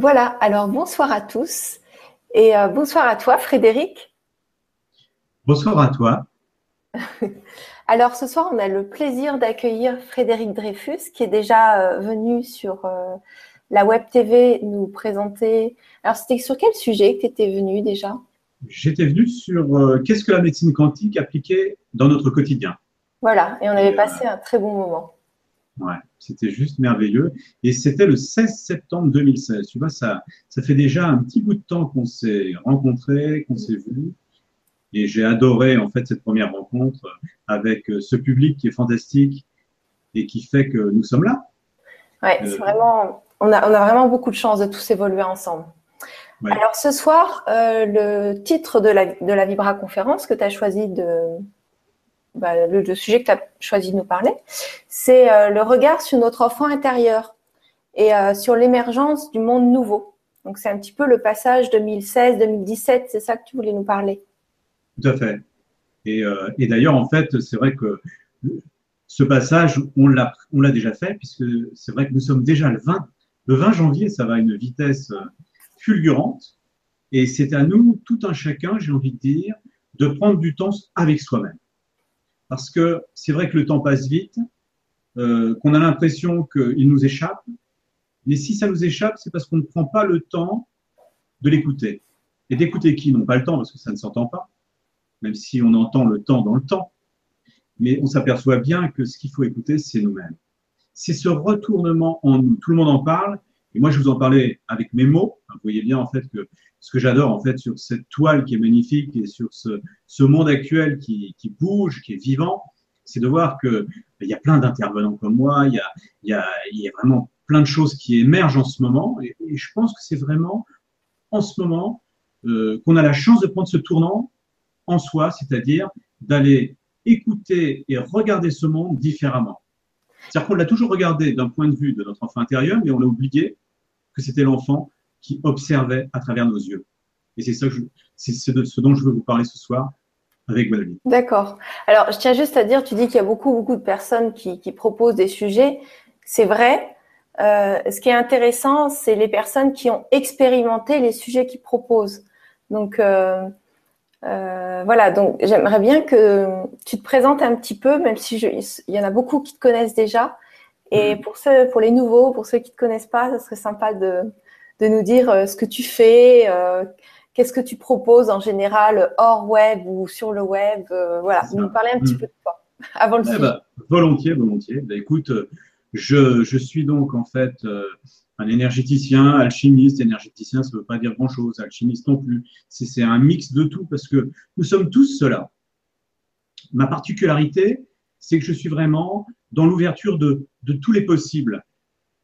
Voilà, alors bonsoir à tous et euh, bonsoir à toi Frédéric. Bonsoir à toi. alors ce soir, on a le plaisir d'accueillir Frédéric Dreyfus qui est déjà euh, venu sur euh, la Web TV nous présenter. Alors c'était sur quel sujet que tu étais venu déjà? J'étais venu sur qu'est-ce que la médecine quantique appliquée dans notre quotidien. Voilà, et on avait passé un très bon moment. Ouais, c'était juste merveilleux. Et c'était le 16 septembre 2016. Tu vois, ça, ça fait déjà un petit bout de temps qu'on s'est rencontrés, qu'on s'est vus. Et j'ai adoré, en fait, cette première rencontre avec euh, ce public qui est fantastique et qui fait que nous sommes là. Ouais, c'est euh, vraiment, on a, on a vraiment beaucoup de chance de tous évoluer ensemble. Alors, ce soir, euh, le titre de la, de la Vibra conférence que tu as choisi de, bah, le, sujet que tu as choisi de nous parler, c'est euh, le regard sur notre enfant intérieur et euh, sur l'émergence du monde nouveau. Donc, c'est un petit peu le passage 2016-2017, c'est ça que tu voulais nous parler? Tout à fait. Et, euh, et d'ailleurs, en fait, c'est vrai que ce passage, on l'a, on l'a déjà fait, puisque c'est vrai que nous sommes déjà le 20, le 20 janvier, ça va à une vitesse fulgurante. Et c'est à nous, tout un chacun, j'ai envie de dire, de prendre du temps avec soi-même parce que c'est vrai que le temps passe vite, euh, qu'on a l'impression qu'il nous échappe, mais si ça nous échappe, c'est parce qu'on ne prend pas le temps de l'écouter. Et d'écouter qui n'ont pas le temps, parce que ça ne s'entend pas, même si on entend le temps dans le temps. Mais on s'aperçoit bien que ce qu'il faut écouter, c'est nous-mêmes. C'est ce retournement en nous. Tout le monde en parle, et moi je vous en parlais avec mes mots. Vous voyez bien en fait que ce que j'adore en fait sur cette toile qui est magnifique et sur ce, ce monde actuel qui, qui, bouge, qui est vivant, c'est de voir que il y a plein d'intervenants comme moi, il y, a, il, y a, il y a vraiment plein de choses qui émergent en ce moment, et, je pense que c'est vraiment en ce moment euh, qu'on a la chance de prendre ce tournant en soi, c'est-à-dire d'aller écouter et regarder ce monde différemment. C'est-à-dire qu'on l'a toujours regardé d'un point de vue de notre enfant intérieur, mais on a oublié que c'était l'enfant qui observait à travers nos yeux. Et c'est ça ce dont je veux vous parler ce soir avec Valérie. D'accord. Alors, je tiens juste à dire, tu dis qu'il y a beaucoup, beaucoup de personnes qui, qui proposent des sujets. C'est vrai. Euh, ce qui est intéressant, c'est les personnes qui ont expérimenté les sujets qu'ils proposent. Donc, euh, euh, voilà. Donc, j'aimerais bien que tu te présentes un petit peu, même si je, il y en a beaucoup qui te connaissent déjà. Et mm. pour ceux, pour les nouveaux, pour ceux qui te connaissent pas, ce serait sympa de, de nous dire euh, ce que tu fais, euh, qu'est-ce que tu proposes en général hors web ou sur le web. Euh, voilà, nous parler un petit hmm. peu de toi avant le eh ben, volontiers, volontiers. Ben, écoute, je, je, suis donc en fait un énergéticien, alchimiste. Énergéticien, ça ne veut pas dire grand-chose. Alchimiste non plus. C'est un mix de tout parce que nous sommes tous cela. Ma particularité, c'est que je suis vraiment dans l'ouverture de, tous les possibles.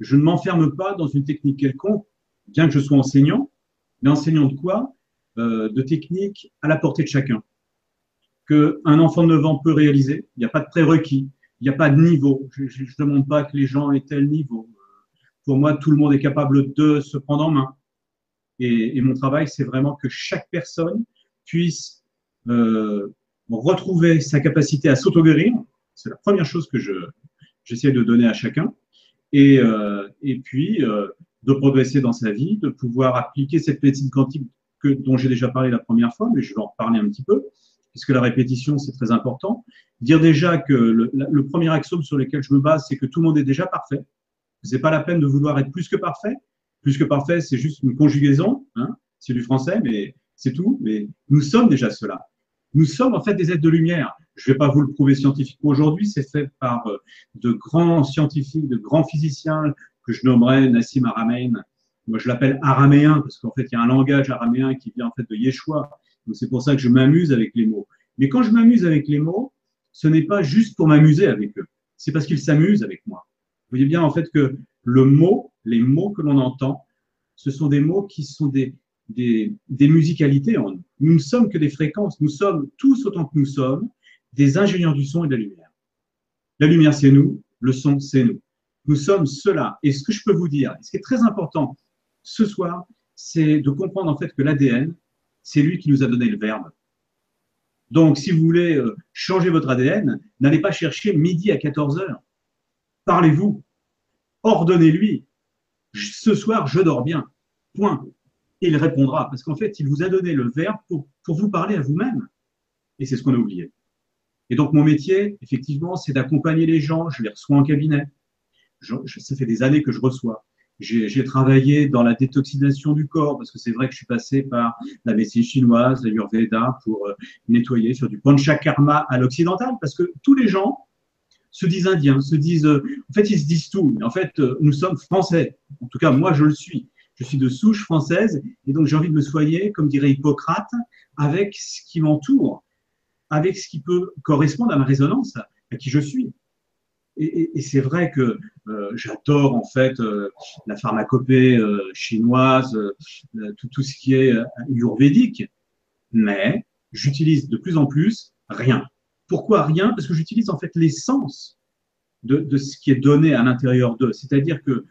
Je ne m'enferme pas dans une technique quelconque bien que je sois enseignant, mais enseignant de quoi? Euh, De techniques à la portée de chacun. Qu'un enfant de 9 ans peut réaliser. Il n'y a pas de prérequis, il n'y a pas de niveau. Je ne demande pas que les gens aient tel niveau. Pour moi, tout le monde est capable de se prendre en main. Et, mon travail, c'est vraiment que chaque personne puisse euh, retrouver sa capacité à s'auto-guérir. C'est la première chose que je j'essaie de donner à chacun. Et, euh, et puis, euh, de progresser dans sa vie, de pouvoir appliquer cette médecine quantique que, dont j'ai déjà parlé la première fois, mais je vais en reparler un petit peu, puisque la répétition, c'est très important. Dire déjà que le, le, premier axiome sur lequel je me base, c'est que tout le monde est déjà parfait. C'est pas la peine de vouloir être plus que parfait. Plus que parfait, c'est juste une conjugaison, hein, c'est du français, mais c'est tout. Mais nous sommes déjà cela. Nous sommes en fait des êtres de lumière. Je ne vais pas vous le prouver scientifiquement aujourd'hui, c'est fait par euh, de grands scientifiques, de grands physiciens, que je nommerais Nassim Aramein. Moi, je l'appelle araméen parce qu'en fait, il y a un langage araméen qui vient en fait de Yeshua. Donc, c'est pour ça que je m'amuse avec les mots. Mais quand je m'amuse avec les mots, ce n'est pas juste pour m'amuser avec eux. C'est parce qu'ils s'amusent avec moi. Vous voyez bien, en fait, que le mot, les mots que l'on entend, ce sont des mots qui sont des, des, des musicalités nous. Nous ne sommes que des fréquences. Nous sommes tous autant que nous sommes des ingénieurs du son et de la lumière. La lumière, c'est nous. Le son, c'est nous. Nous sommes cela. Et ce que je peux vous dire, ce qui est très important ce soir, c'est de comprendre en fait que l'ADN, c'est lui qui nous a donné le verbe. Donc, si vous voulez euh, changer votre ADN, n'allez pas chercher midi à 14 heures. Parlez-vous. Ordonnez-lui. Ce soir, je dors bien. Point. Et il répondra, parce qu'en fait, il vous a donné le verbe pour, vous parler à vous-même. Et c'est ce qu'on a oublié. Et donc, mon métier, effectivement, c'est d'accompagner les gens. Je les reçois en cabinet. ça fait des années que je reçois. J'ai travaillé dans la détoxination du corps parce que c'est vrai que je suis passé par la médecine chinoise, l'Ayurveda pour euh, nettoyer sur du panchakarma à l'occidental parce que tous les gens se disent indiens, se disent, euh, en fait, ils se disent tout. Mais en fait, euh, nous sommes français. En tout cas, moi, je le suis. Je suis de souche française et donc j'ai envie de me soigner, comme dirait Hippocrate, avec ce qui m'entoure, avec ce qui peut correspondre à ma résonance, à qui je suis. Et, c'est vrai que euh, j'adore en fait la pharmacopée chinoise, tout, tout, ce qui est ayurvédique, mais j'utilise de plus en plus rien. Pourquoi rien? Parce que j'utilise en fait l'essence de, de, ce qui est donné à l'intérieur d'eux. C'est-à-dire que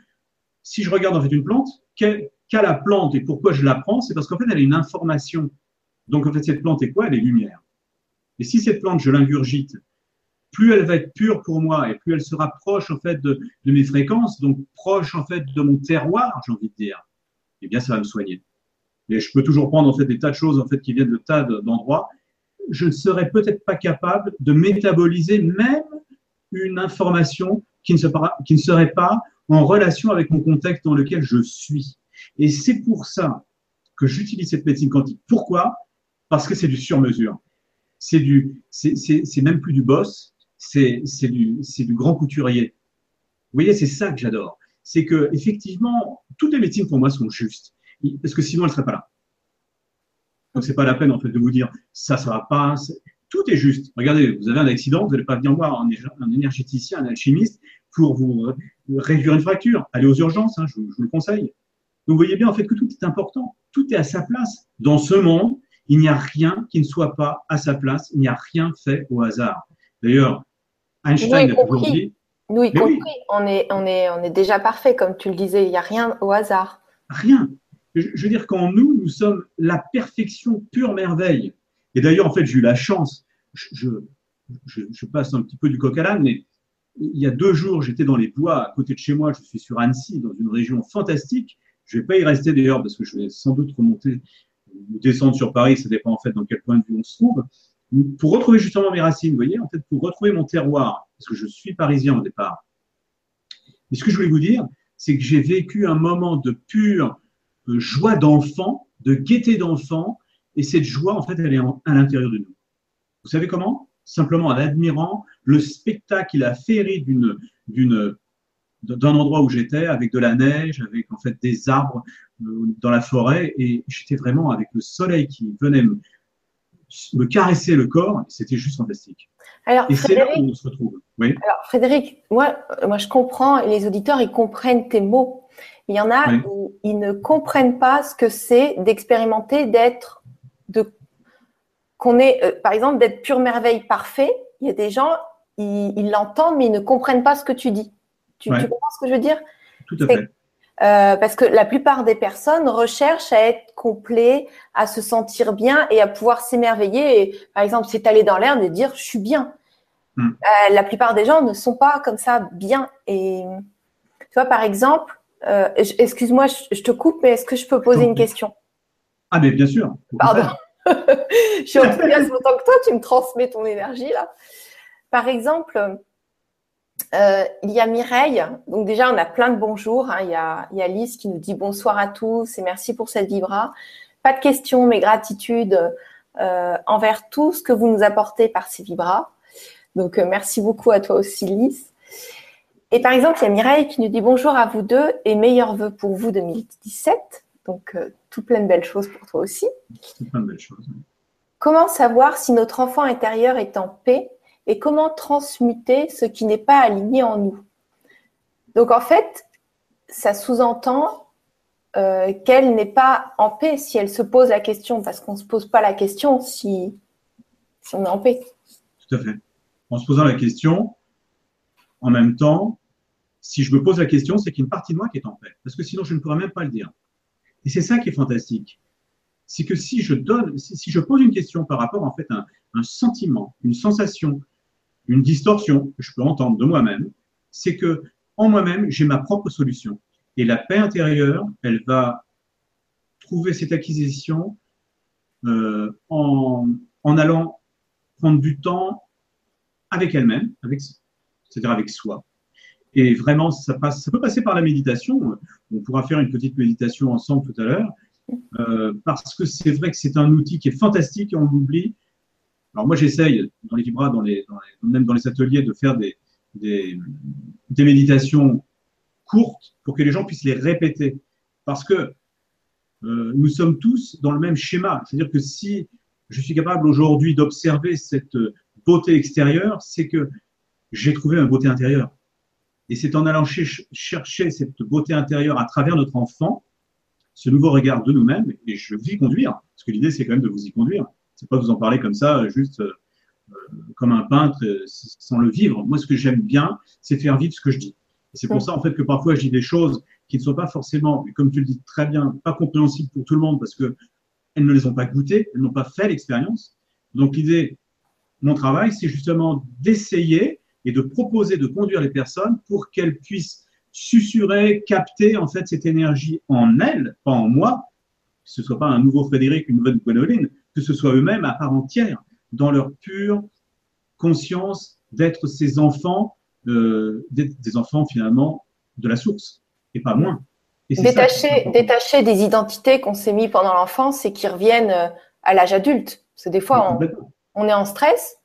si je regarde en fait une plante, qu'a la plante et pourquoi je la prends? C'est parce qu'en fait elle a une information. Donc en fait cette plante est quoi? Elle est lumière. Et si cette plante je l'ingurgite, plus elle va être pure pour moi et plus elle sera proche en fait de, de mes fréquences, donc proche en fait de mon terroir, j'ai envie de dire, eh bien ça va me soigner. Et je peux toujours prendre en fait des tas de choses en fait qui viennent de tas d'endroits je ne serais peut-être pas capable de métaboliser même une information qui ne, serait pas en relation avec mon contexte dans lequel je suis. Et c'est pour ça que j'utilise cette médecine quantique. Pourquoi? Parce que c'est du sur-mesure. C'est du, c'est même plus du boss, c'est du, du grand couturier. Vous voyez, c'est ça que j'adore. C'est que effectivement, toutes les médecines pour moi sont justes, parce que sinon elles seraient pas là. Donc, c'est pas la peine, en fait, de vous dire, ça, ça va pas. Tout est juste. Regardez, vous avez un accident, vous n'allez pas venir voir un, énergéticien, un alchimiste pour vous réduire une fracture. Allez aux urgences, hein, je, vous le conseille. Donc, vous voyez bien, en fait, que tout est important. Tout est à sa place. Dans ce monde, il n'y a rien qui ne soit pas à sa place. Il n'y a rien fait au hasard. D'ailleurs, Einstein a toujours dit. Nous y compris, on, est, on, est, on est déjà parfait, comme tu le disais. Il n'y a rien au hasard. Rien je veux dire qu'en nous, nous sommes la perfection pure merveille. Et d'ailleurs, en fait, j'ai eu la chance, je, passe un petit peu du coq à l'âne, mais il y a deux jours, j'étais dans les bois à côté de chez moi, je suis sur Annecy, dans une région fantastique. Je ne vais pas y rester d'ailleurs parce que je vais sans doute remonter ou descendre sur Paris, ça dépend en fait dans quel point de vue on se trouve. Pour retrouver justement mes racines, vous voyez, en fait, pour retrouver mon terroir, parce que je suis parisien au départ. Et ce que je voulais vous dire, c'est que j'ai vécu un moment de pure joie d'enfant, de gaieté d'enfant, et cette joie, en fait, elle est à l'intérieur de nous. Vous savez comment? Simplement en admirant le spectacle la féerie d'une, d'une, d'un endroit où j'étais, avec de la neige, avec en fait des arbres euh, dans la forêt, et j'étais vraiment avec le soleil qui venait me, me caresser le corps, c'était juste fantastique. Alors, et c'est là où on se retrouve. Oui. Alors, Frédéric, moi, moi, je comprends, et les auditeurs, ils comprennent tes mots. Il y en a, où ils ne comprennent pas ce que c'est d'expérimenter, d'être, de, qu'on est, euh, par exemple, d'être pure merveille parfait. Il y a des gens, ils l'entendent, mais ils ne comprennent pas ce que tu dis. Tu, comprends ce que je veux dire? Tout à fait. Euh, parce que la plupart des personnes recherchent à être complet, à se sentir bien et à pouvoir s'émerveiller. Et, par exemple, s'étaler dans l'air et dire je suis bien. Hmm. Euh, la plupart des gens ne sont pas comme ça bien. Et tu vois, par exemple, euh, excuse-moi, je, te coupe, mais est-ce que je peux poser une question? Ah, mais bien sûr. Pardon. je suis enthousiaste autant que toi, tu me transmets ton énergie là. Par exemple, euh, il y a Mireille. Donc déjà, on a plein de bonjours. Hein. Il, y a, il y a Lise qui nous dit bonsoir à tous et merci pour cette vibra. Pas de questions, mais gratitude euh, envers tout ce que vous nous apportez par ces vibras. Donc merci beaucoup à toi aussi, Lise. Et par exemple, il y a Mireille qui nous dit bonjour à vous deux et meilleurs vœux pour vous 2017. Donc, euh, tout plein de belles choses pour toi aussi. Tout plein de belles choses. Comment savoir si notre enfant intérieur est en paix et comment transmuter ce qui n'est pas aligné en nous? Donc, en fait, ça sous-entend euh, qu'elle n'est pas en paix si elle se pose la question, parce qu'on ne se pose pas la question si, si on est en paix. Tout à fait. En se posant la question, en même temps, si je me pose la question, c'est qu'il y a une partie de moi qui est en paix. Parce que sinon, je ne pourrais même pas le dire. Et c'est ça qui est fantastique. C'est que si je donne, si, je pose une question par rapport en fait à un, sentiment, une sensation, une distorsion que je peux entendre de moi-même, c'est que en moi-même, j'ai ma propre solution. Et la paix intérieure, elle va trouver cette acquisition euh, en, en, allant prendre du temps avec elle-même, avec, c'est-à-dire avec soi. Et vraiment, ça, passe, ça peut passer par la méditation. On pourra faire une petite méditation ensemble tout à l'heure, euh, parce que c'est vrai que c'est un outil qui est fantastique et on l'oublie. Alors moi, j'essaye dans les vibras, dans les, même dans les ateliers, de faire des, des, méditations courtes pour que les gens puissent les répéter. Parce que euh, nous sommes tous dans le même schéma. C'est-à-dire que si je suis capable aujourd'hui d'observer cette beauté extérieure, c'est que j'ai trouvé une beauté intérieure. Et c'est en allant chercher cette beauté intérieure à travers notre enfant, ce nouveau regard de nous-mêmes, et je vis conduire, parce que l'idée c'est quand même de vous y conduire. C'est pas vous en parler comme ça, juste euh, comme un peintre, euh, sans le vivre. Moi, ce que j'aime bien, c'est faire vivre ce que je dis. C'est pour ça en fait que parfois je dis des choses qui ne sont pas forcément, comme tu le dis très bien, pas compréhensibles pour tout le monde parce que elles ne les ont pas goûtées, elles n'ont pas fait l'expérience. Donc l'idée, mon travail, c'est justement d'essayer et de proposer de conduire les personnes pour qu'elles puissent susurrer, capter en fait cette énergie en elles, pas en moi, que ce soit pas un nouveau Frédéric, une nouvelle Gwénoline, que ce soit eux-mêmes à part entière, dans leur pure conscience d'être ces enfants euh, des, enfants finalement de la source et pas moins. détacher, détacher des identités qu'on s'est mis pendant l'enfance et qui reviennent euh, à l'âge adulte. Parce que des fois, on, est en stress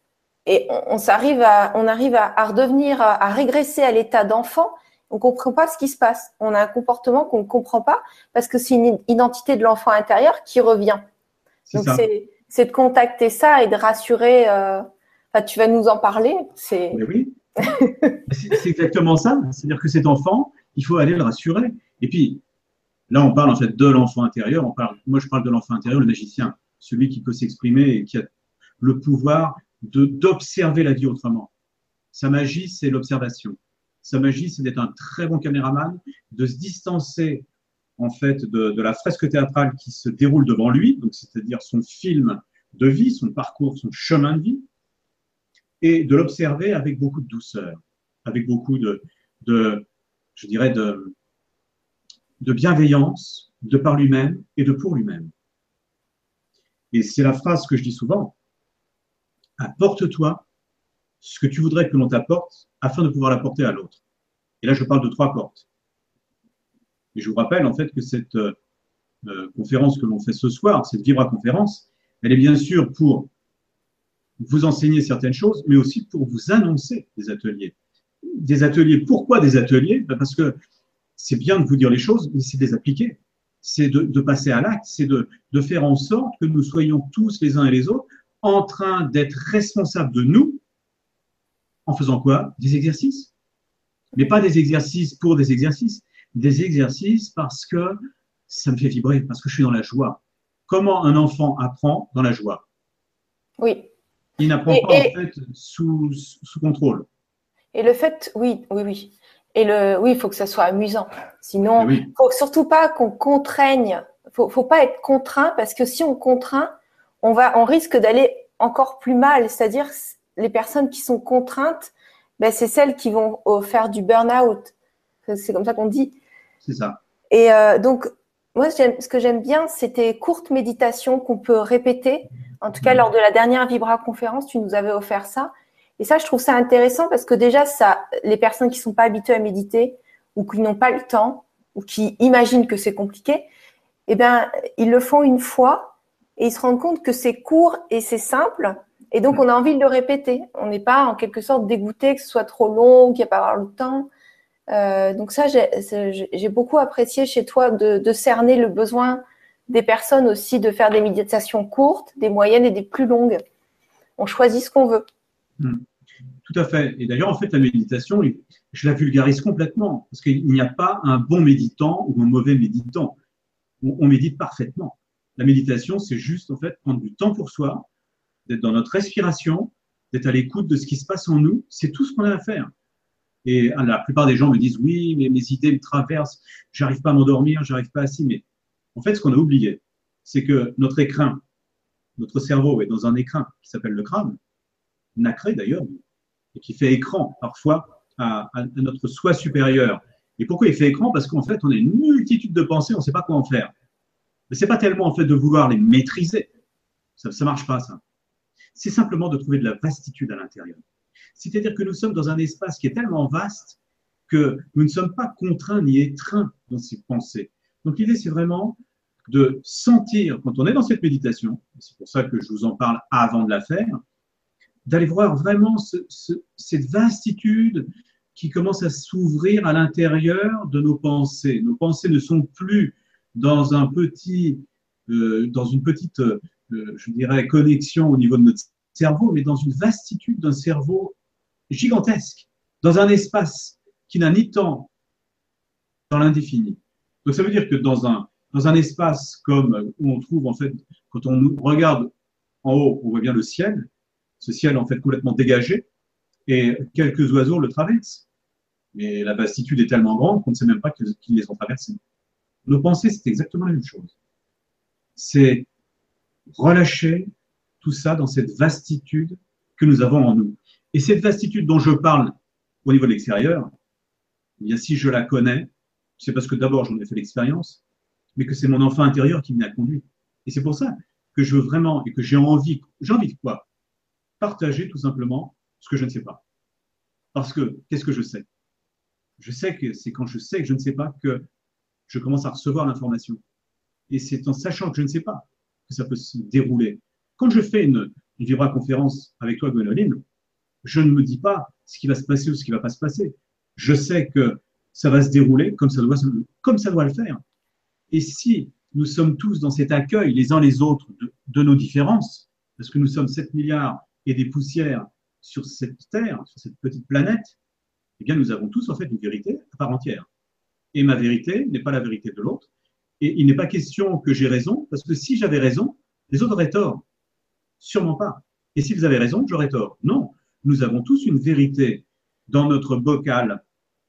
et on, on arrive, à, on arrive à, redevenir, à, régresser à l'état d'enfant. On ne comprend pas ce qui se passe. On a un comportement qu'on ne comprend pas parce que c'est une identité de l'enfant intérieur qui revient. Donc, c'est de contacter ça et de rassurer. Euh, tu vas nous en parler. C'est. Oui c'est exactement ça. C'est-à-dire que cet enfant, il faut aller le rassurer. Et puis, là, on parle en fait de l'enfant intérieur. On parle, moi, je parle de l'enfant intérieur, le magicien, celui qui peut s'exprimer et qui a le pouvoir d'observer la vie autrement. Sa magie, c'est l'observation. Sa magie, c'est d'être un très bon caméraman, de se distancer en fait de, de la fresque théâtrale qui se déroule devant lui, donc c'est-à-dire son film de vie, son parcours, son chemin de vie, et de l'observer avec beaucoup de douceur, avec beaucoup de, de je dirais, de, de bienveillance de par lui-même et de pour lui-même. Et c'est la phrase que je dis souvent, apporte-toi ce que tu voudrais que l'on t'apporte afin de pouvoir l'apporter à l'autre. Et là, je parle de trois portes. Et je vous rappelle en fait que cette euh, conférence que l'on fait ce soir, cette Vibra conférence, elle est bien sûr pour vous enseigner certaines choses, mais aussi pour vous annoncer des ateliers. Des ateliers, pourquoi des ateliers? Ben, Parce que c'est bien de vous dire les choses, mais c'est de les appliquer. C'est de, passer à l'acte, c'est de faire en sorte que nous soyons tous les uns et les autres en train d'être responsables de nous en faisant quoi? Des exercices? Mais pas des exercices pour des exercices, des exercices parce que ça me fait vibrer, parce que je suis dans la joie. Comment un enfant apprend dans la joie? Oui. Il n'apprend pas en fait sous, sous, contrôle. Et le fait, oui, oui, oui. Et le, oui, il faut que ça soit amusant. Sinon, il ne faut surtout pas qu'on contraigne. Faut, faut pas être contraint parce que si on contraint, on va, on risque d'aller encore plus mal. C'est-à-dire les personnes qui sont contraintes, ben, c'est celles qui vont euh, faire du burn-out. C'est comme ça qu'on dit. C'est ça. Et euh, donc, moi, ce que j'aime bien, c'est tes courtes méditations qu'on peut répéter en tout cas, lors de la dernière Vibra conférence, tu nous avais offert ça. Et ça, je trouve ça intéressant parce que déjà, ça, les personnes qui sont pas habituées à méditer ou qui n'ont pas le temps ou qui imaginent que c'est compliqué, eh bien, ils le font une fois et ils se rendent compte que c'est court et c'est simple. Et donc, on a envie de le répéter. On n'est pas en quelque sorte dégoûté que ce soit trop long, qu'il n'y a pas avoir le temps. Euh, donc ça, j'ai beaucoup apprécié chez toi de, de cerner le besoin des personnes aussi de faire des méditations courtes, des moyennes et des plus longues. On choisit ce qu'on veut. Hmm. Tout à fait. Et d'ailleurs, en fait, la méditation, je la vulgarise complètement parce qu'il n'y a pas un bon méditant ou un mauvais méditant. On, médite parfaitement. La méditation, c'est juste en fait prendre du temps pour soi, d'être dans notre respiration, d'être à l'écoute de ce qui se passe en nous. C'est tout ce qu'on a à faire. Et la plupart des gens me disent oui, mais mes idées me traversent, j'arrive pas à m'endormir, j'arrive pas à s'y. Mais en fait, ce qu'on a oublié, c'est que notre écrin, notre cerveau est dans un écrin qui s'appelle le crâne, nacré d'ailleurs, et qui fait écran parfois à, notre soi supérieur. Et pourquoi il fait écran? Parce qu'en fait, on a une multitude de pensées, on ne sait pas quoi en faire. Mais c'est pas tellement en fait de vouloir les maîtriser. Ça ne marche pas, ça. C'est simplement de trouver de la vastitude à l'intérieur. C'est-à-dire que nous sommes dans un espace qui est tellement vaste que nous ne sommes pas contraints ni étreints dans ces pensées. Donc l'idée, c'est vraiment de sentir, quand on est dans cette méditation, c'est pour ça que je vous en parle avant de la faire, d'aller voir vraiment cette vastitude qui commence à s'ouvrir à l'intérieur de nos pensées. Nos pensées ne sont plus dans un petit, euh, dans une petite, euh, je dirais, connexion au niveau de notre cerveau, mais dans une vastitude d'un cerveau gigantesque, dans un espace qui n'a ni temps dans l'indéfini. Donc ça veut dire que dans un, dans un espace comme où on trouve en fait, quand on regarde en haut, on voit bien le ciel, ce ciel en fait complètement dégagé, et quelques oiseaux le traversent. Mais la vastitude est tellement grande qu'on ne sait même pas qu'ils les ont traversés. Nos pensées, c'est exactement la même chose. C'est relâcher tout ça dans cette vastitude que nous avons en nous. Et cette vastitude dont je parle au niveau de l'extérieur, eh bien, si je la connais, c'est parce que d'abord j'en ai fait l'expérience, mais que c'est mon enfant intérieur qui m'y a conduit. Et c'est pour ça que je veux vraiment et que j'ai envie, j'ai envie de quoi? Partager tout simplement ce que je ne sais pas. Parce que qu'est-ce que je sais? Je sais que c'est quand je sais que je ne sais pas que je commence à recevoir l'information. Et c'est en sachant que je ne sais pas que ça peut se dérouler. Quand je fais une, une vibra-conférence avec toi, Gwenoline, je ne me dis pas ce qui va se passer ou ce qui ne va pas se passer. Je sais que ça va se dérouler comme ça doit, comme ça doit le faire. Et si nous sommes tous dans cet accueil les uns les autres de, nos différences, parce que nous sommes 7 milliards et des poussières sur cette Terre, sur cette petite planète, eh bien nous avons tous en fait une vérité à part entière. Et ma vérité n'est pas la vérité de l'autre. Et il n'est pas question que j'ai raison, parce que si j'avais raison, les autres auraient tort. Sûrement pas. Et si vous avez raison, j'aurais tort. Non, nous avons tous une vérité dans notre bocal,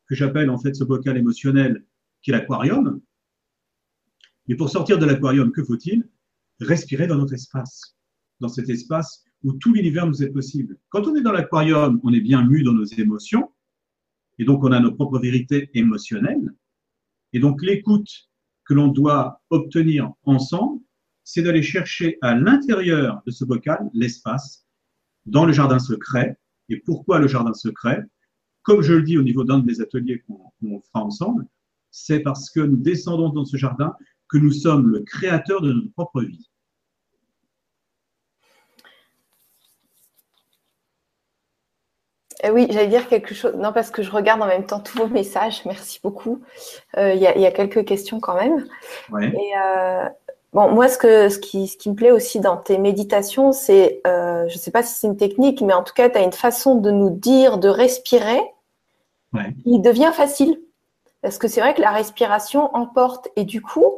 que j'appelle en fait ce bocal émotionnel qui est l'aquarium. Mais pour sortir de l'aquarium, que faut-il Respirer dans notre espace, dans cet espace où tout l'univers nous est possible. Quand on est dans l'aquarium, on est bien mu dans nos émotions, et donc on a nos propres vérités émotionnelles. Et donc l'écoute que l'on doit obtenir ensemble, c'est d'aller chercher à l'intérieur de ce bocal l'espace, dans le jardin secret, et pourquoi le jardin secret? Comme je le dis au niveau d'un de mes ateliers qu'on fera ensemble, c'est parce que nous descendons dans ce jardin que nous sommes le créateur de notre propre vie. Euh, oui, j'allais dire quelque chose. Non, parce que je regarde en même temps tous vos messages. Merci beaucoup. Euh, il y, a quelques questions quand même. Et euh, Bon, moi, ce, que, ce, qui, ce qui me plaît aussi dans tes méditations, c'est, euh, je ne sais pas si c'est une technique, mais en tout cas, tu as une façon de nous dire de respirer ouais. qui devient facile. Parce que c'est vrai que la respiration emporte. Et du coup,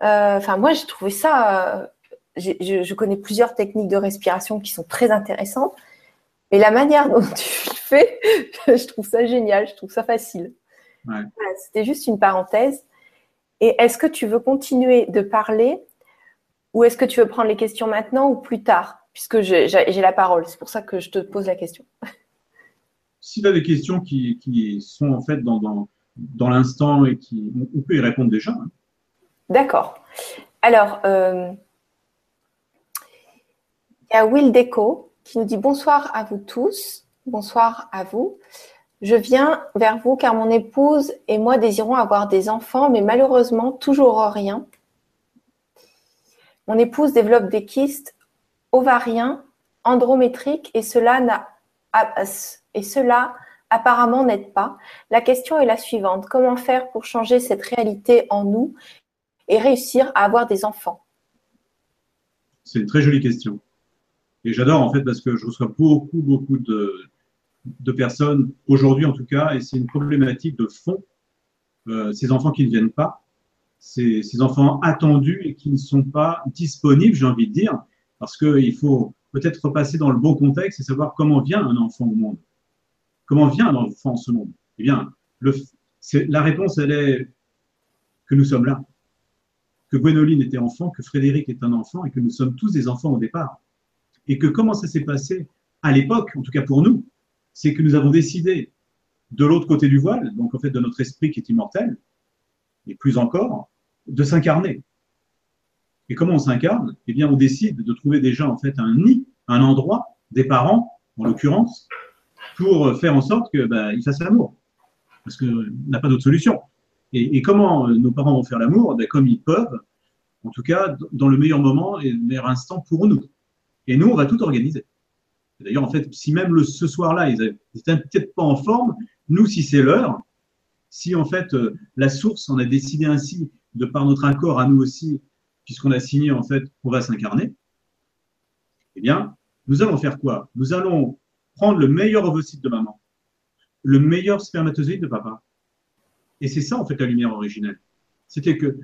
enfin, moi, j'ai trouvé ça. Je, je, connais plusieurs techniques de respiration qui sont très intéressantes. Mais la manière dont tu le fais, je trouve ça génial, je trouve ça facile. Ouais. Voilà, C'était juste une parenthèse. Et est-ce que tu veux continuer de parler ou est-ce que tu veux prendre les questions maintenant ou plus tard? Puisque j'ai la parole, c'est pour ça que je te pose la question. Si tu as des questions qui, sont en fait dans, dans, l'instant et qui. On peut y répondre déjà. Hein. D'accord. Alors, euh, il y a Will Deco qui nous dit bonsoir à vous tous. Bonsoir à vous. Je viens vers vous car mon épouse et moi désirons avoir des enfants, mais malheureusement, toujours rien. Mon épouse développe des kystes ovariens, andrométriques, et cela, et cela apparemment n'aide pas. La question est la suivante. Comment faire pour changer cette réalité en nous et réussir à avoir des enfants? C'est une très jolie question. Et j'adore en fait parce que je reçois beaucoup, beaucoup de, personnes aujourd'hui en tout cas, et c'est une problématique de fond. Euh, ces enfants qui ne viennent pas, ces, enfants attendus et qui ne sont pas disponibles, j'ai envie de dire, parce qu'il faut peut-être repasser dans le bon contexte et savoir comment vient un enfant au monde. Comment vient un enfant en ce monde? Eh bien, la réponse, elle est que nous sommes là. Que Gwénoline était enfant, que Frédéric est un enfant et que nous sommes tous des enfants au départ. Et que comment ça s'est passé à l'époque, en tout cas pour nous, c'est que nous avons décidé de l'autre côté du voile, donc en fait de notre esprit qui est immortel, et plus encore, de s'incarner. Et comment on s'incarne? Eh bien, on décide de trouver déjà en fait un nid, un endroit, des parents, en l'occurrence, pour faire en sorte qu'ils bah, fassent l'amour. Parce qu'on n'a pas d'autre solution. Et, comment nos parents vont faire l'amour? Ben, Comme ils peuvent, en tout cas, dans le meilleur moment et le meilleur instant pour nous. Et nous, on va tout organiser. D'ailleurs, en fait, si même le, ce soir-là, ils n'étaient peut-être pas en forme, nous, si c'est l'heure, si en fait euh, la source en a décidé ainsi, de par notre accord à nous aussi, puisqu'on a signé en fait qu'on va s'incarner, eh bien, nous allons faire quoi? Nous allons prendre le meilleur ovocyte de maman, le meilleur spermatozoïde de papa. Et c'est ça en fait la lumière originelle. C'était que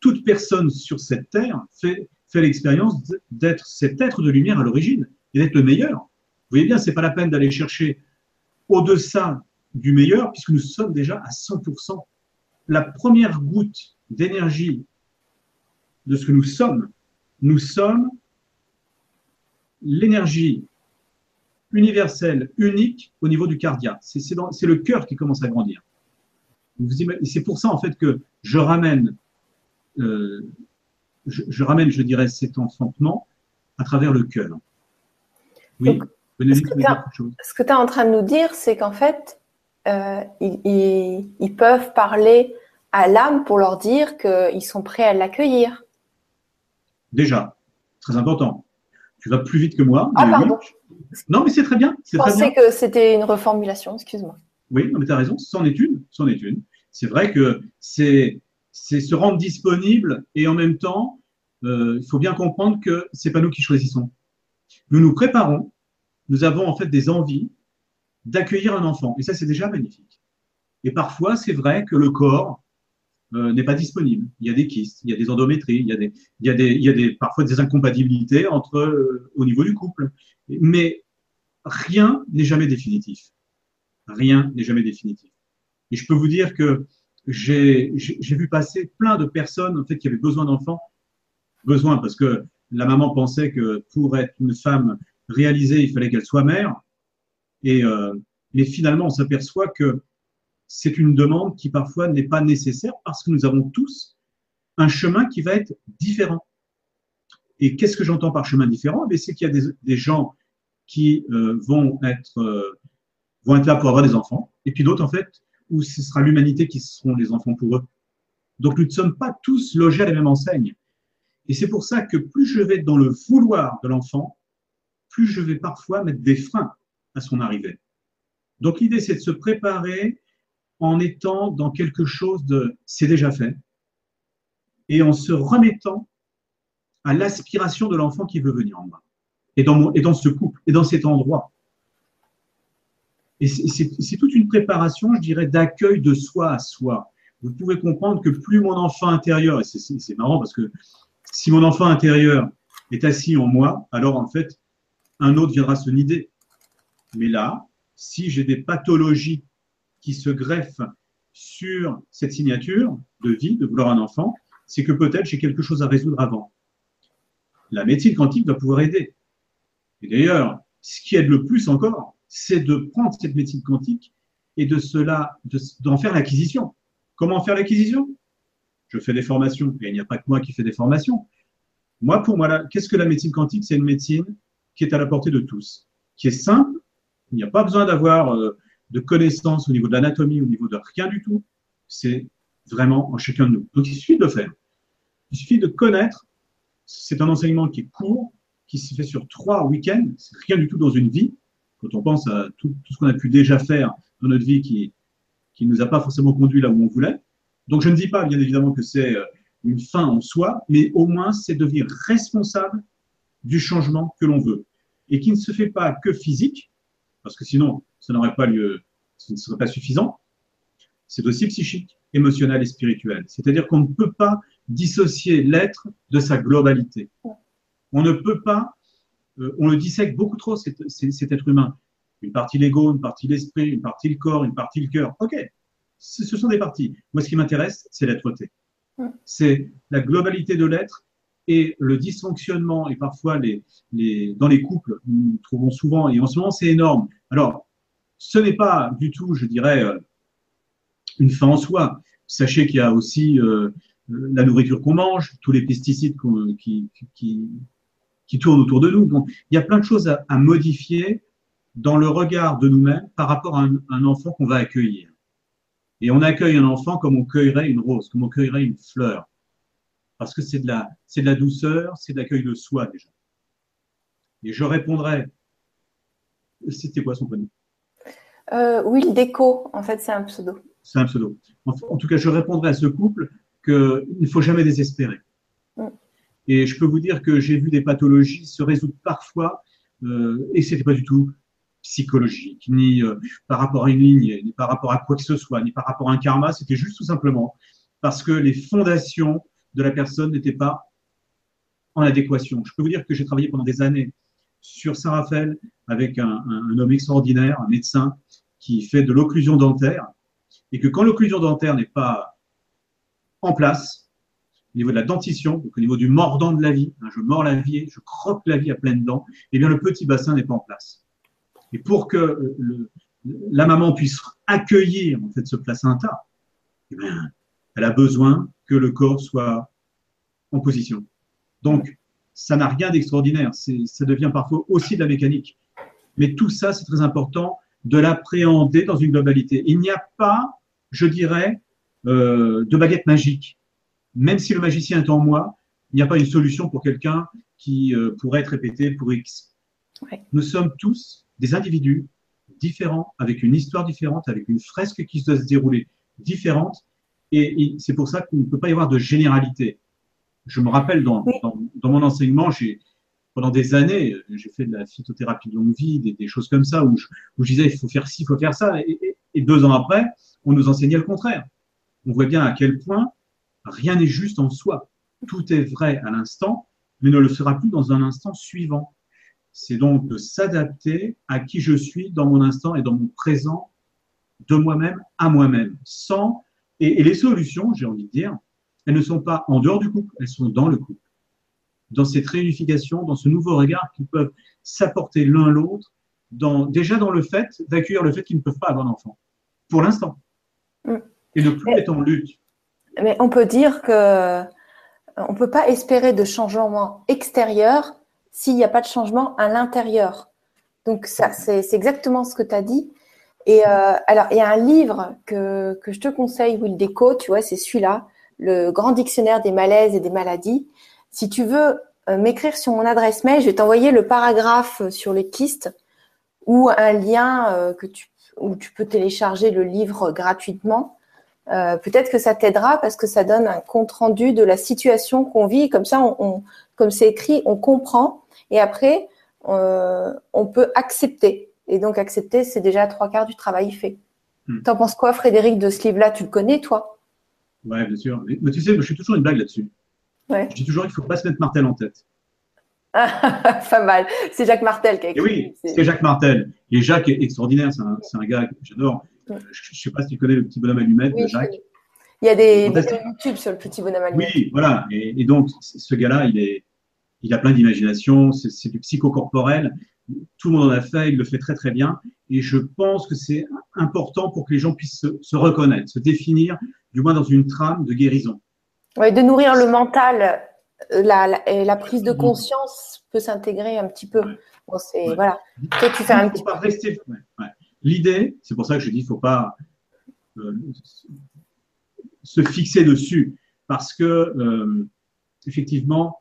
toute personne sur cette terre fait, fait l'expérience d'être cet être de lumière à l'origine et d'être le meilleur. Vous voyez bien, c'est pas la peine d'aller chercher au-deçà du meilleur puisque nous sommes déjà à 100%. La première goutte d'énergie de ce que nous sommes, nous sommes l'énergie universelle, unique au niveau du cardia. C'est le cœur qui commence à grandir. C'est pour ça en fait que je ramène, euh, je, ramène, je dirais, cet enfantement à travers le cœur. Oui. ce que tu es en train de nous dire, c'est qu'en fait, euh, ils, ils, peuvent parler à l'âme pour leur dire qu'ils sont prêts à l'accueillir. Déjà, très important. Tu vas plus vite que moi. Ah, pardon. Non, mais c'est très bien. Je pensais que c'était une reformulation, excuse-moi. Oui, mais tu as raison, c'en est une. C'en est une. C'est vrai que c'est se rendre disponible et en même temps, euh, il faut bien comprendre que c'est pas nous qui choisissons. Nous nous préparons, nous avons en fait des envies d'accueillir un enfant et ça c'est déjà magnifique. Et parfois c'est vrai que le corps euh, n'est pas disponible. Il y a des kystes, il y a des endométries, il y a des, il y a des, il y a des parfois des incompatibilités entre euh, au niveau du couple. Mais rien n'est jamais définitif. Rien n'est jamais définitif. Et je peux vous dire que j'ai vu passer plein de personnes en fait qui avaient besoin d'enfants, besoin parce que la maman pensait que pour être une femme réalisée, il fallait qu'elle soit mère. Et euh, mais finalement, on s'aperçoit que c'est une demande qui parfois n'est pas nécessaire parce que nous avons tous un chemin qui va être différent. Et qu'est-ce que j'entends par chemin différent? Eh C'est qu'il y a des, gens qui euh, euh, vont être là pour avoir des enfants, et puis d'autres, en fait, où ce sera l'humanité qui seront les enfants pour eux. Donc nous ne sommes pas tous logés à la même enseigne. Et c'est pour ça que plus je vais dans le vouloir de l'enfant, plus je vais parfois mettre des freins à son arrivée. Donc l'idée, c'est de se préparer en étant dans quelque chose de c'est déjà fait et en se remettant à l'aspiration de l'enfant qui veut venir en moi et dans, et dans ce couple et dans cet endroit. Et c'est toute une préparation, je dirais, d'accueil de soi à soi. Vous pouvez comprendre que plus mon enfant intérieur, et c'est marrant parce que si mon enfant intérieur est assis en moi, alors en fait, un autre viendra se nider. Mais là, si j'ai des pathologies qui se greffe sur cette signature de vie, de vouloir un enfant, c'est que peut-être j'ai quelque chose à résoudre avant. La médecine quantique doit pouvoir aider. Et d'ailleurs, ce qui aide le plus encore, c'est de prendre cette médecine quantique et de cela, d'en faire l'acquisition. Comment faire l'acquisition? Je fais des formations, et il n'y a pas que moi qui fais des formations. Moi, pour moi, qu'est-ce que la médecine quantique? C'est une médecine qui est à la portée de tous, qui est simple. Il n'y a pas besoin d'avoir euh, de connaissances au niveau de l'anatomie, au niveau de rien du tout. C'est vraiment en chacun de nous. Donc il suffit de le faire. Il suffit de connaître. C'est un enseignement qui est court, qui se fait sur trois week-ends. C'est rien du tout dans une vie. Quand on pense à tout, ce qu'on a pu déjà faire dans notre vie qui qui nous a pas forcément conduit là où on voulait. Donc je ne dis pas bien évidemment que c'est euh, une fin en soi, mais au moins c'est devenir responsable du changement que l'on veut et qui ne se fait pas que physique, parce que sinon ça n'aurait pas lieu, ce ne serait pas suffisant. C'est aussi psychique, émotionnel et spirituel. C'est-à-dire qu'on ne peut pas dissocier l'être de sa globalité. On ne peut pas, euh, on le dissèque beaucoup trop, cet, être humain. Une partie l'ego, une partie l'esprit, une partie le corps, une partie le cœur. Ok, ce sont des parties. Moi, ce qui m'intéresse, c'est l'être-té. C'est la globalité de l'être et le dysfonctionnement et parfois les, les, dans les couples, nous trouvons souvent, et en ce moment c'est énorme. Alors, ce n'est pas du tout, je dirais, euh, une fin en soi. Sachez qu'il y a aussi euh, la nourriture qu'on mange, tous les pesticides qui, qui, qui, tournent autour de nous. Donc, il y a plein de choses à, à modifier dans le regard de nous-mêmes par rapport à un, enfant qu'on va accueillir. Et on accueille un enfant comme on cueillerait une rose, comme on cueillerait une fleur. Parce que c'est de la, c'est de la douceur, c'est de l'accueil de soi déjà. Et je répondrais, c'était quoi son prénom? Euh, Will Deco, en fait, c'est un pseudo. C'est un pseudo. En, tout cas, je répondrais à ce couple qu'il ne faut jamais désespérer. Mm. Et je peux vous dire que j'ai vu des pathologies se résoudre parfois, euh, et c'était pas du tout psychologique, ni euh, par rapport à une ligne, ni par rapport à quoi que ce soit, ni par rapport à un karma, c'était juste tout simplement parce que les fondations de la personne n'étaient pas en adéquation. Je peux vous dire que j'ai travaillé pendant des années sur Saint-Raphaël avec un, un, homme extraordinaire, un médecin qui fait de l'occlusion dentaire, et que quand l'occlusion dentaire n'est pas en place, au niveau de la dentition, donc au niveau du mordant de la vie, hein, je mords la vie, je croque la vie à pleines dents, eh bien le petit bassin n'est pas en place. Et pour que le, la maman puisse accueillir en fait ce placenta, eh bien, elle a besoin que le corps soit en position. Donc, ça n'a rien d'extraordinaire. Ça devient parfois aussi de la mécanique. Mais tout ça, c'est très important de l'appréhender dans une globalité. Il n'y a pas, je dirais, euh, de baguette magique. Même si le magicien est en moi, il n'y a pas une solution pour quelqu'un qui euh, pourrait être répété pour X. Nous sommes tous des individus différents, avec une histoire différente, avec une fresque qui doit se dérouler différente. Et, c'est pour ça qu'il ne peut pas y avoir de généralité. Je me rappelle dans, dans, mon enseignement, j'ai pendant des années, j'ai fait de la phytothérapie de longue vie, des, choses comme ça, où je, où je, disais il faut faire ci, il faut faire ça. Et, et, deux ans après, on nous enseignait le contraire. On voit bien à quel point rien n'est juste en soi. Tout est vrai à l'instant, mais ne le sera plus dans un instant suivant. C'est donc de s'adapter à qui je suis dans mon instant et dans mon présent, de moi-même à moi-même, sans et, les solutions, j'ai envie de dire, elles ne sont pas en dehors du couple, elles sont dans le couple, dans cette réunification, dans ce nouveau regard qu'ils peuvent s'apporter l'un l'autre, dans, déjà dans le fait d'accueillir le fait qu'ils ne peuvent pas avoir d'enfant, pour l'instant, mm. et ne plus être en lutte. Mais on peut dire que on ne peut pas espérer de changement extérieur s'il n'y a pas de changement à l'intérieur. Donc ça, c'est exactement ce que tu as dit. Et euh, alors, il y a un livre que, que je te conseille, Will Deco, tu vois, c'est celui-là, le Grand Dictionnaire des malaises et des maladies. Si tu veux euh, m'écrire sur mon adresse mail, je vais t'envoyer le paragraphe sur les kystes ou un lien euh, que tu, où tu peux télécharger le livre gratuitement. Peut-être que ça t'aidera parce que ça donne un compte rendu de la situation qu'on vit. Comme ça, on, comme c'est écrit, on comprend et après, euh, on peut accepter. Et donc, accepter, c'est déjà trois quarts du travail fait. Hmm. T'en penses quoi, Frédéric, de ce livre-là? Tu le connais, toi? Ouais, bien sûr. Mais, tu sais, je suis toujours une blague là-dessus. Ouais. Je dis toujours, il ne faut pas se mettre Martel en tête. pas mal. C'est Jacques Martel qui a écrit. oui, c'est Jacques Martel. Et Jacques est extraordinaire. C'est un, gars que j'adore. Je ne sais pas si tu connais le petit bonhomme allumette de Jacques. Il y a des vidéos YouTube sur le petit bonhomme allumette. Oui, voilà. Et, et donc, ce gars-là, il est, il a plein d'imagination, c'est du psychocorporel. Tout le monde en a fait, il le fait très très bien. Et je pense que c'est important pour que les gens puissent se, reconnaître, se définir, du moins dans une trame de guérison. Oui, de nourrir le mental, euh, la, la, prise de conscience peut s'intégrer un petit peu. Bon, c'est voilà. Toi, tu fais un petit. Pas rester. L'idée, c'est pour ça que je dis, il faut pas euh, se fixer dessus, parce que euh, effectivement,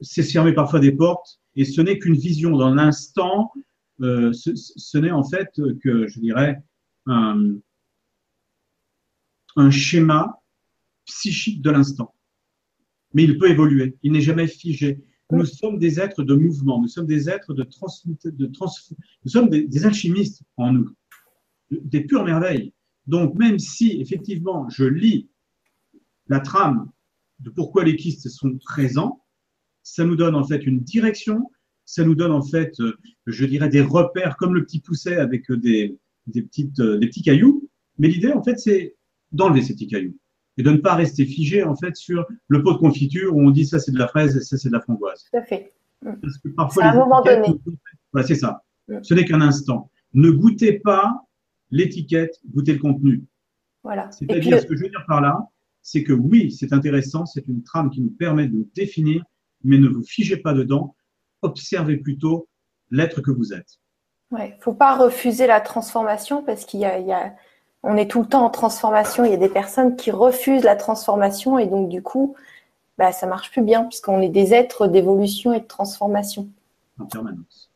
c'est fermer parfois des portes et ce n'est qu'une vision dans l'instant. Euh, ce, n'est en fait que, je dirais, un schéma psychique de l'instant. Mais il peut évoluer, il n'est jamais figé. Nous sommes des êtres de mouvement, nous sommes des êtres de trans, de trans nous sommes des, alchimistes en nous, des pures merveilles. Donc même si effectivement je lis la trame de pourquoi les kystes sont présents, ça nous donne en fait une direction, ça nous donne en fait, euh, je dirais, des repères comme le petit pousset avec euh, des, petites, euh, des petits cailloux. Mais l'idée, en fait, c'est d'enlever ces petits cailloux et de ne pas rester figé en fait sur le pot de confiture où on dit ça c'est de la fraise et ça c'est de la framboise. Tout à fait. Parce que parfois, à un moment donné. Voilà, c'est ça. Mm. Ce n'est qu'un instant. Ne goûtez pas l'étiquette, goûtez le contenu. Voilà. C'est-à-dire, ce que je veux dire par là, c'est que oui, c'est intéressant, c'est une trame qui nous permet de nous définir, mais ne vous figez pas dedans, observez plutôt l'être que vous êtes. Ouais, faut pas refuser la transformation parce qu'il y a, on est tout le temps en transformation. Il y a des personnes qui refusent la transformation et donc du coup, bah, ça marche plus bien puisqu'on est des êtres d'évolution et de transformation. En permanence.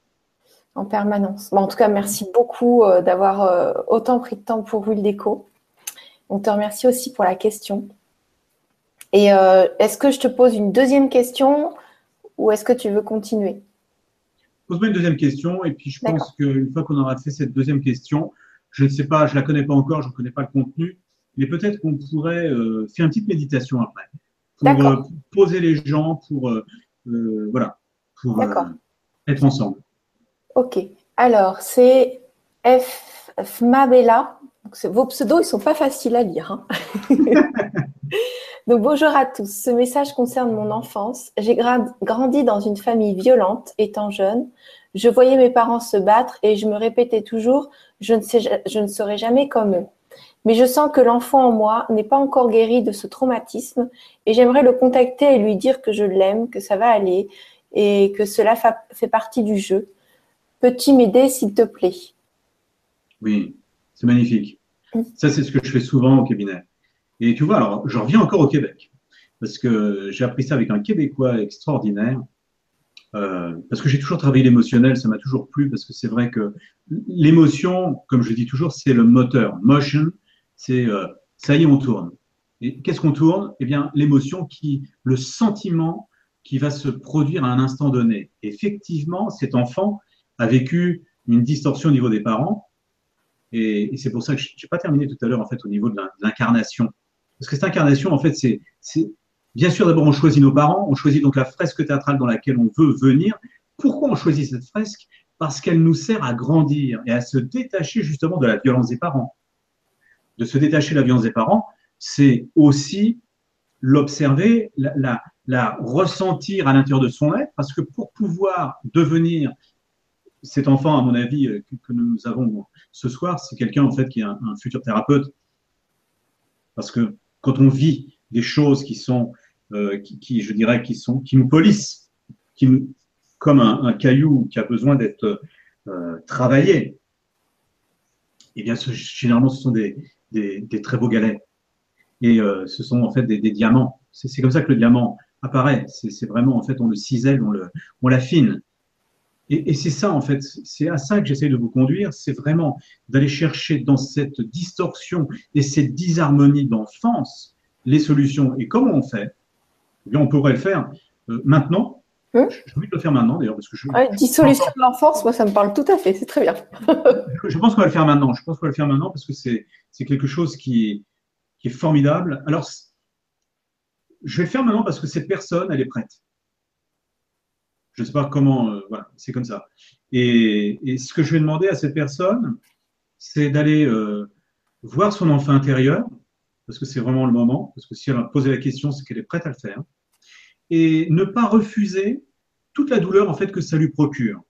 En permanence. en tout cas, merci beaucoup euh, d'avoir euh, autant pris de temps pour vous le déco. On te remercie aussi pour la question. Et euh, est-ce que je te pose une deuxième question ou est-ce que tu veux continuer? Pose-moi une deuxième question et puis je pense qu'une fois qu'on aura fait cette deuxième question, je ne sais pas, je la connais pas encore, je ne connais pas le contenu, mais peut-être qu'on pourrait euh, faire une petite méditation après pour euh, poser les gens, pour voilà, pour être ensemble. Ok. Alors c'est F Fmabella vos pseudos, ils sont pas faciles à lire. Hein. Donc bonjour à tous. Ce message concerne mon enfance. J'ai grandi dans une famille violente étant jeune. Je voyais mes parents se battre et je me répétais toujours je ne, sais, je ne serai jamais comme eux. Mais je sens que l'enfant en moi n'est pas encore guéri de ce traumatisme et j'aimerais le contacter et lui dire que je l'aime, que ça va aller et que cela fait partie du jeu. Peux-tu m'aider s'il te plaît? Oui, c'est magnifique. Mm. Ça, c'est ce que je fais souvent au cabinet. Et tu vois, alors, je reviens encore au Québec, parce que j'ai appris ça avec un Québécois extraordinaire, euh, parce que j'ai toujours travaillé l'émotionnel, ça m'a toujours plu, parce que c'est vrai que l'émotion, comme je dis toujours, c'est le moteur. Motion, c'est euh, ça y est, on tourne. Et qu'est-ce qu'on tourne? Eh bien, l'émotion qui, le sentiment qui va se produire à un instant donné. effectivement, cet enfant a vécu une distorsion au niveau des parents, et, c'est pour ça que je n'ai pas terminé tout à l'heure en fait au niveau de l'incarnation. Parce que cette incarnation, en fait, c'est bien sûr d'abord on choisit nos parents, on choisit donc la fresque théâtrale dans laquelle on veut venir. Pourquoi on choisit cette fresque? Parce qu'elle nous sert à grandir et à se détacher justement de la violence des parents. De se détacher de la violence des parents, c'est aussi l'observer, la, ressentir à l'intérieur de son être, parce que pour pouvoir devenir cet enfant, à mon avis, euh, que, nous avons ce soir, c'est quelqu'un en fait qui est un, futur thérapeute. Parce que quand on vit des choses qui sont, euh, qui, je dirais, qui sont, qui nous polissent, qui comme un, caillou qui a besoin d'être euh, travaillé, eh bien, généralement, ce sont des, très beaux galets. Et ce sont en fait des, diamants. C'est comme ça que le diamant apparaît. C'est vraiment, en fait, on le cisèle, on, le, on l'affine. Et, c'est ça, en fait, c'est à ça que j'essaie de vous conduire, c'est vraiment d'aller chercher dans cette distorsion et cette disharmonie d'enfance les solutions. Et comment on fait? Eh bien, On pourrait le faire euh, maintenant. Hein J'ai envie de le faire maintenant, d'ailleurs. parce que je... dissolution de l'enfance, moi, ça me parle tout à fait, c'est très bien. je pense qu'on va le faire maintenant. Je pense qu'on va le faire maintenant parce que c'est quelque chose qui, qui est formidable. Alors, je vais le faire maintenant parce que cette personne, elle est prête. Je ne sais pas comment, euh, voilà, c'est comme ça. Et, ce que je vais demander à cette personne, c'est d'aller euh, voir son enfant intérieur, parce que c'est vraiment le moment, parce que si elle a posé la question, c'est qu'elle est prête à le faire, et ne pas refuser toute la douleur en fait que ça lui procure.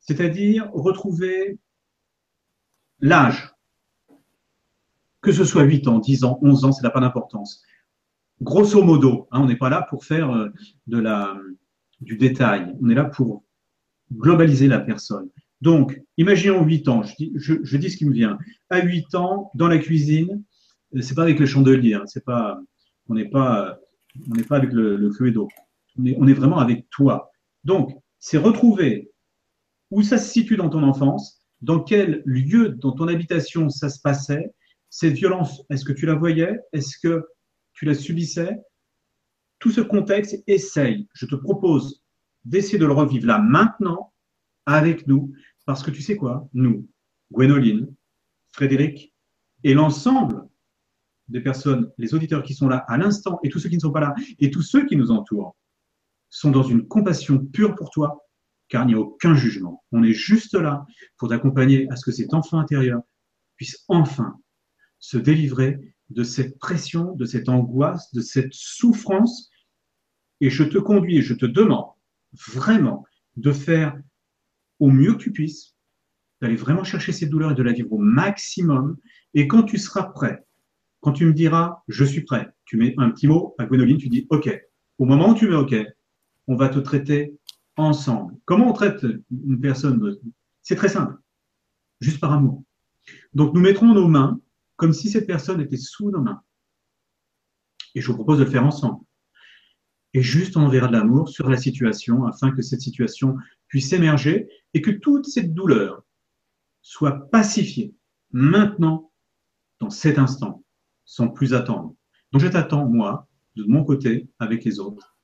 C'est-à-dire retrouver l'âge, que ce soit 8 ans, 10 ans, 11 ans, ça n'a pas d'importance. Grosso modo, hein, on n'est pas là pour faire euh, du détail. On est là pour globaliser la personne. Donc, imaginons 8 ans, je dis, je, dis ce qui me vient. À 8 ans, dans la cuisine, c'est pas avec le chandelier, hein, c'est pas, on n'est pas, on n'est pas avec le, le d'eau. On est, on est vraiment avec toi. Donc, c'est retrouver où ça se situe dans ton enfance, dans quel lieu dans ton habitation ça se passait, cette violence, est-ce que tu la voyais, est-ce que tu la subissais, tout ce contexte, essaye, je te propose d'essayer de le revivre là maintenant avec nous, parce que tu sais quoi, nous, Gwénoline, Frédéric et l'ensemble des personnes, les auditeurs qui sont là à l'instant et tous ceux qui ne sont pas là et tous ceux qui nous entourent sont dans une compassion pure pour toi, car il n'y a aucun jugement. On est juste là pour t'accompagner à ce que cet enfant intérieur puisse enfin se délivrer de cette pression, de cette angoisse, de cette souffrance. Et je te conduis je te demande vraiment de faire au mieux que tu puisses, d'aller vraiment chercher cette douleur et de la vivre au maximum. Et quand tu seras prêt, quand tu me diras je suis prêt, tu mets un petit mot à Gwénoline, tu dis OK. Au moment où tu mets OK, on va te traiter ensemble. Comment on traite une personne? C'est très simple, juste par amour. Donc nous mettrons nos mains comme si cette personne était sous nos mains. Et je vous propose de le faire ensemble. Et juste on verra de l'amour sur la situation afin que cette situation puisse émerger et que toute cette douleur soit pacifiée maintenant, dans cet instant, sans plus attendre. Donc je t'attends, moi, de mon côté, avec les autres,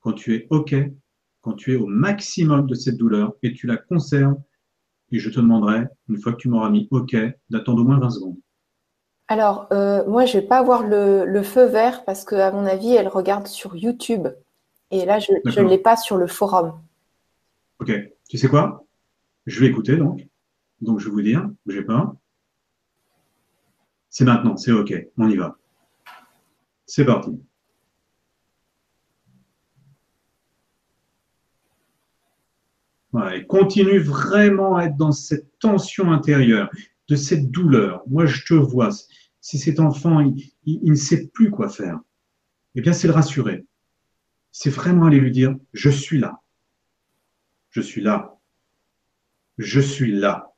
quand tu es OK, quand tu es au maximum de cette douleur et tu la conserves, et je te demanderai, une fois que tu m'auras mis OK, d'attendre au moins 20 secondes. Alors, euh, moi, je vais pas avoir le, feu vert parce qu'à mon avis, elle regarde sur YouTube. Et là, je ne l'ai pas sur le forum. Ok. Tu sais quoi? Je vais écouter donc. Donc, je vais vous dire, bougez pas. C'est maintenant, c'est OK. On y va. C'est parti. Continue vraiment à être dans cette tension intérieure de cette douleur. Moi, je te vois. Si cet enfant, il, ne sait plus quoi faire, eh bien, c'est le rassurer. C'est vraiment aller lui dire, je suis là. Je suis là. Je suis là.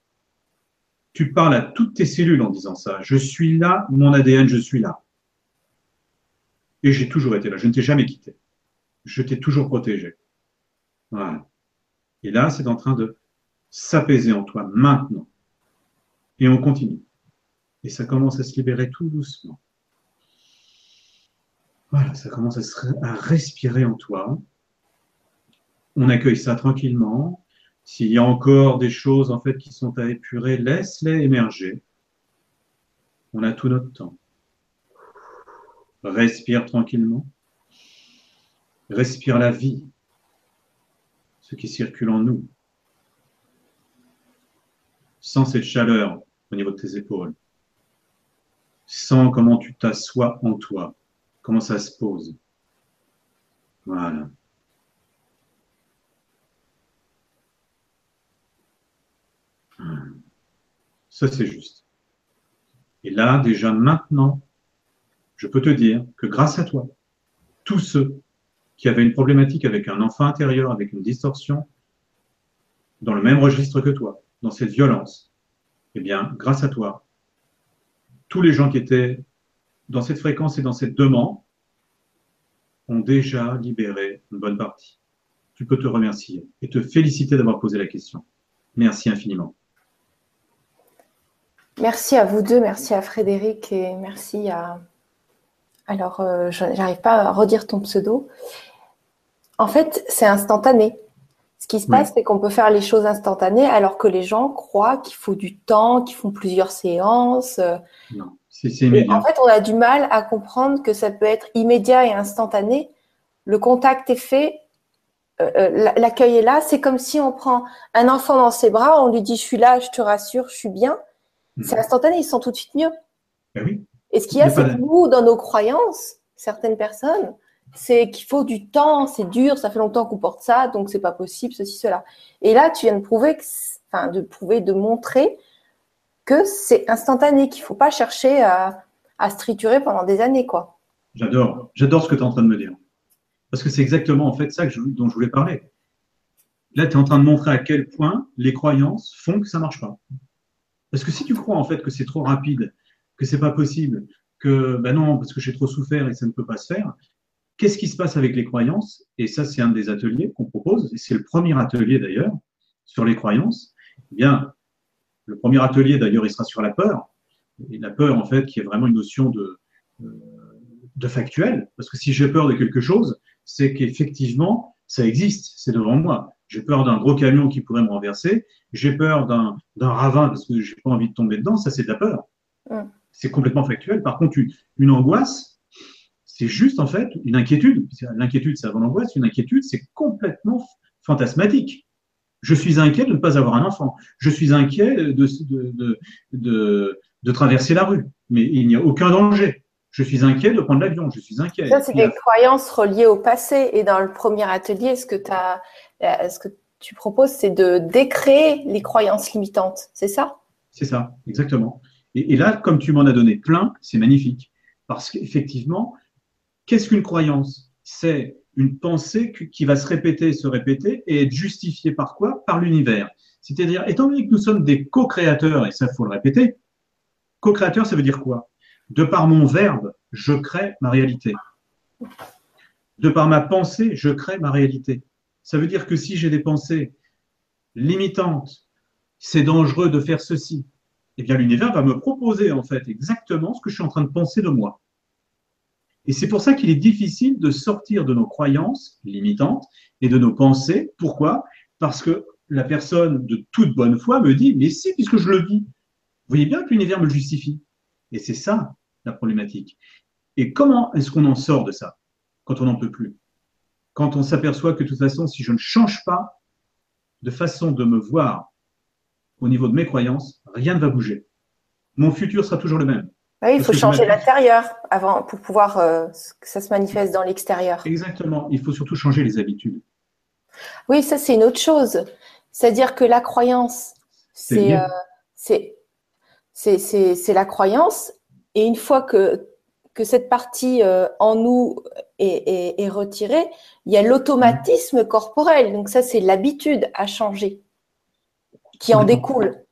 Tu parles à toutes tes cellules en disant ça. Je suis là, mon ADN, je suis là. Et j'ai toujours été là. Je ne t'ai jamais quitté. Je t'ai toujours protégé. Voilà. Et là, c'est en train de s'apaiser en toi maintenant. Et on continue. Et ça commence à se libérer tout doucement. Voilà, ça commence à, respirer en toi. On accueille ça tranquillement. S'il y a encore des choses en fait qui sont à épurer, laisse-les émerger. On a tout notre temps. Respire tranquillement. Respire la vie, ce qui circule en nous. Sans cette chaleur au niveau de tes épaules. Sens comment tu t'assois en toi, comment ça se pose. Voilà. Ça, c'est juste. Et là, déjà maintenant, je peux te dire que grâce à toi, tous ceux qui avaient une problématique avec un enfant intérieur, avec une distorsion, dans le même registre que toi, dans cette violence, eh bien, grâce à toi, tous les gens qui étaient dans cette fréquence et dans cette demande ont déjà libéré une bonne partie. Tu peux te remercier et te féliciter d'avoir posé la question. Merci infiniment. Merci à vous deux, merci à Frédéric et merci à. Alors, euh, je n'arrive pas à redire ton pseudo. En fait, c'est instantané. Ce qui se passe, c'est qu'on peut faire les choses instantanées alors que les gens croient qu'il faut du temps, qu'ils font plusieurs séances. Non, c'est immédiat. en fait, on a du mal à comprendre que ça peut être immédiat et instantané. Le contact est fait, euh, euh, l'accueil est là. C'est comme si on prend un enfant dans ses bras, on lui dit je suis là, je te rassure, je suis bien. Hmm. C'est instantané, ils sont tout de suite mieux. Ben oui. Et ce qu'il y a, c'est que nous, dans nos croyances, certaines personnes, c'est qu'il faut du temps, c'est dur, ça fait longtemps qu'on porte ça, donc c'est pas possible, ceci, cela. Et là, tu viens de prouver, que, enfin, de prouver, de montrer que c'est instantané, qu'il faut pas chercher à, à se triturer pendant des années, quoi. J'adore, j'adore ce que tu es en train de me dire. Parce que c'est exactement en fait ça que dont je voulais parler. Là, tu es en train de montrer à quel point les croyances font que ça marche pas. Parce que si tu crois en fait que c'est trop rapide, que c'est pas possible, que ben non, parce que j'ai trop souffert et ça ne peut pas se faire, Qu'est-ce qui se passe avec les croyances? Et ça, c'est un des ateliers qu'on propose, et c'est le premier atelier d'ailleurs sur les croyances. Eh bien, le premier atelier d'ailleurs, il sera sur la peur. Et la peur, en fait, qui est vraiment une notion de, euh, de factuel. Parce que si j'ai peur de quelque chose, c'est qu'effectivement, ça existe, c'est devant moi. J'ai peur d'un gros camion qui pourrait me renverser. J'ai peur d'un ravin parce que j'ai pas envie de tomber dedans. Ça, c'est de la peur. C'est complètement factuel. Par contre, une angoisse, c'est juste en fait une inquiétude. L'inquiétude, c'est avant l'angoisse. Une inquiétude, c'est complètement fantasmatique. Je suis inquiet de ne pas avoir un enfant. Je suis inquiet de, de, traverser la rue. Mais il n'y a aucun danger. Je suis inquiet de prendre l'avion. Je suis inquiet. Ça, c'est des croyances reliées au passé. Et dans le premier atelier, ce que, as, euh, ce que tu proposes, c'est de décréer les croyances limitantes. C'est ça? C'est ça, exactement. Et, et là, comme tu m'en as donné plein, c'est magnifique. Parce qu'effectivement, qu'est-ce qu'une croyance? C'est une pensée qui va se répéter, se répéter et être justifiée par quoi? Par l'univers. C'est-à-dire, étant donné que nous sommes des co-créateurs, et ça, faut le répéter, co-créateur, ça veut dire quoi? De par mon verbe, je crée ma réalité. De par ma pensée, je crée ma réalité. Ça veut dire que si j'ai des pensées limitantes, c'est dangereux de faire ceci, eh bien l'univers va me proposer en fait exactement ce que je suis en train de penser de moi. Et c'est pour ça qu'il est difficile de sortir de nos croyances limitantes et de nos pensées. Pourquoi? Parce que la personne de toute bonne foi me dit, mais si, puisque je le vis, vous voyez bien que l'univers me justifie. Et c'est ça la problématique. Et comment est-ce qu'on en sort de ça quand on n'en peut plus? Quand on s'aperçoit que de toute façon, si je ne change pas de façon de me voir au niveau de mes croyances, rien ne va bouger. Mon futur sera toujours le même. Oui, il faut changer l'intérieur avant pour pouvoir euh, que ça se manifeste dans l'extérieur. Exactement. Il faut surtout changer les habitudes. Oui, ça c'est une autre chose. C'est-à-dire que la croyance, c'est euh, c'est la croyance. Et une fois que, que cette partie euh, en nous est, est, est, retirée, il y a l'automatisme corporel. Donc ça, c'est l'habitude à changer qui en découle.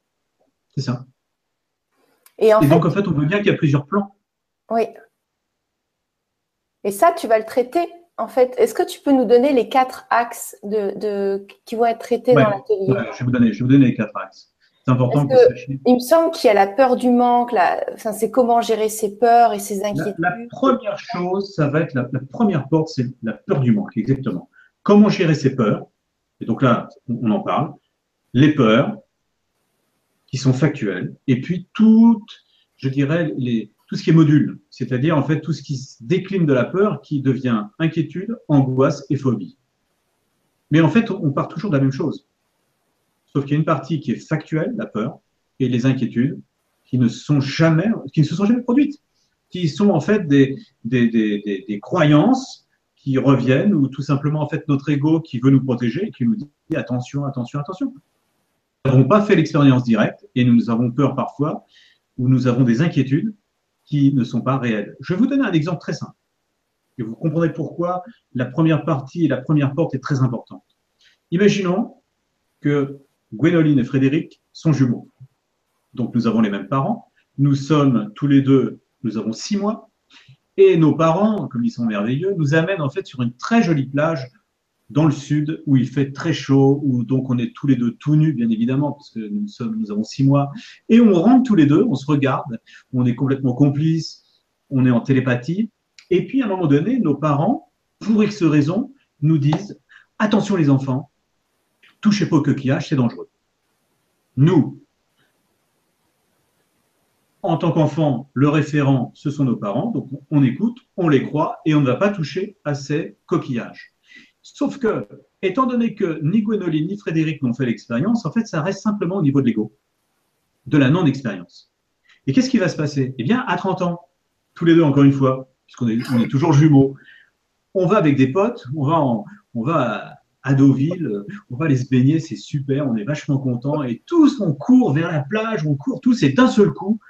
C'est ça. Et, donc, en fait, on veut bien qu'il y a plusieurs plans. Oui. Et ça, tu vas le traiter, en fait. Est-ce que tu peux nous donner les quatre axes de, qui vont être traités dans l'atelier? Je, vais vous donner, je vais vous donner les quatre axes. C'est important que, que Il me semble qu'il y a la peur du manque, la... enfin, c'est comment gérer ses peurs et ses inquiétudes. La, première chose, ça va être la, première porte, c'est la peur du manque, exactement. Comment gérer ses peurs Et donc là, on en parle. Les peurs, qui sont factuels, et puis tout, je dirais, les, tout ce qui est module, c'est-à-dire en fait tout ce qui se décline de la peur qui devient inquiétude, angoisse et phobie. Mais en fait, on part toujours de la même chose. Sauf qu'il y a une partie qui est factuelle, la peur, et les inquiétudes qui ne sont jamais, qui ne se sont jamais produites, qui sont en fait des, des, des, des croyances qui reviennent ou tout simplement en fait notre ego qui veut nous protéger et qui nous dit attention, attention, attention n'avons pas fait l'expérience directe et nous avons peur parfois ou nous avons des inquiétudes qui ne sont pas réelles. Je vais vous donner un exemple très simple et vous comprendrez pourquoi la première partie et la première porte est très importante. Imaginons que Gwénoline et Frédéric sont jumeaux. Donc nous avons les mêmes parents, nous sommes tous les deux, nous avons six mois, et nos parents, comme ils sont merveilleux, nous amènent en fait sur une très jolie plage dans le sud où il fait très chaud, où donc on est tous les deux tout nus, bien évidemment, parce que nous sommes, nous avons six mois, et on rentre tous les deux, on se regarde, on est complètement complices, on est en télépathie, et puis à un moment donné, nos parents, pour X raison, nous disent attention les enfants, touchez pas au coquillage, c'est dangereux. Nous, en tant qu'enfants, le référent, ce sont nos parents, donc on écoute, on les croit, et on ne va pas toucher à ces coquillages. Sauf que, étant donné que ni Gwénoline ni Frédéric n'ont fait l'expérience, en fait, ça reste simplement au niveau de l'ego, de la non-expérience. Et qu'est-ce qui va se passer? Eh bien, à 30 ans, tous les deux, encore une fois, puisqu'on est, toujours jumeaux, on va avec des potes, on va à Deauville, on va aller se baigner, c'est super, on est vachement contents, et tous, on court vers la plage, on court tous, et d'un seul coup,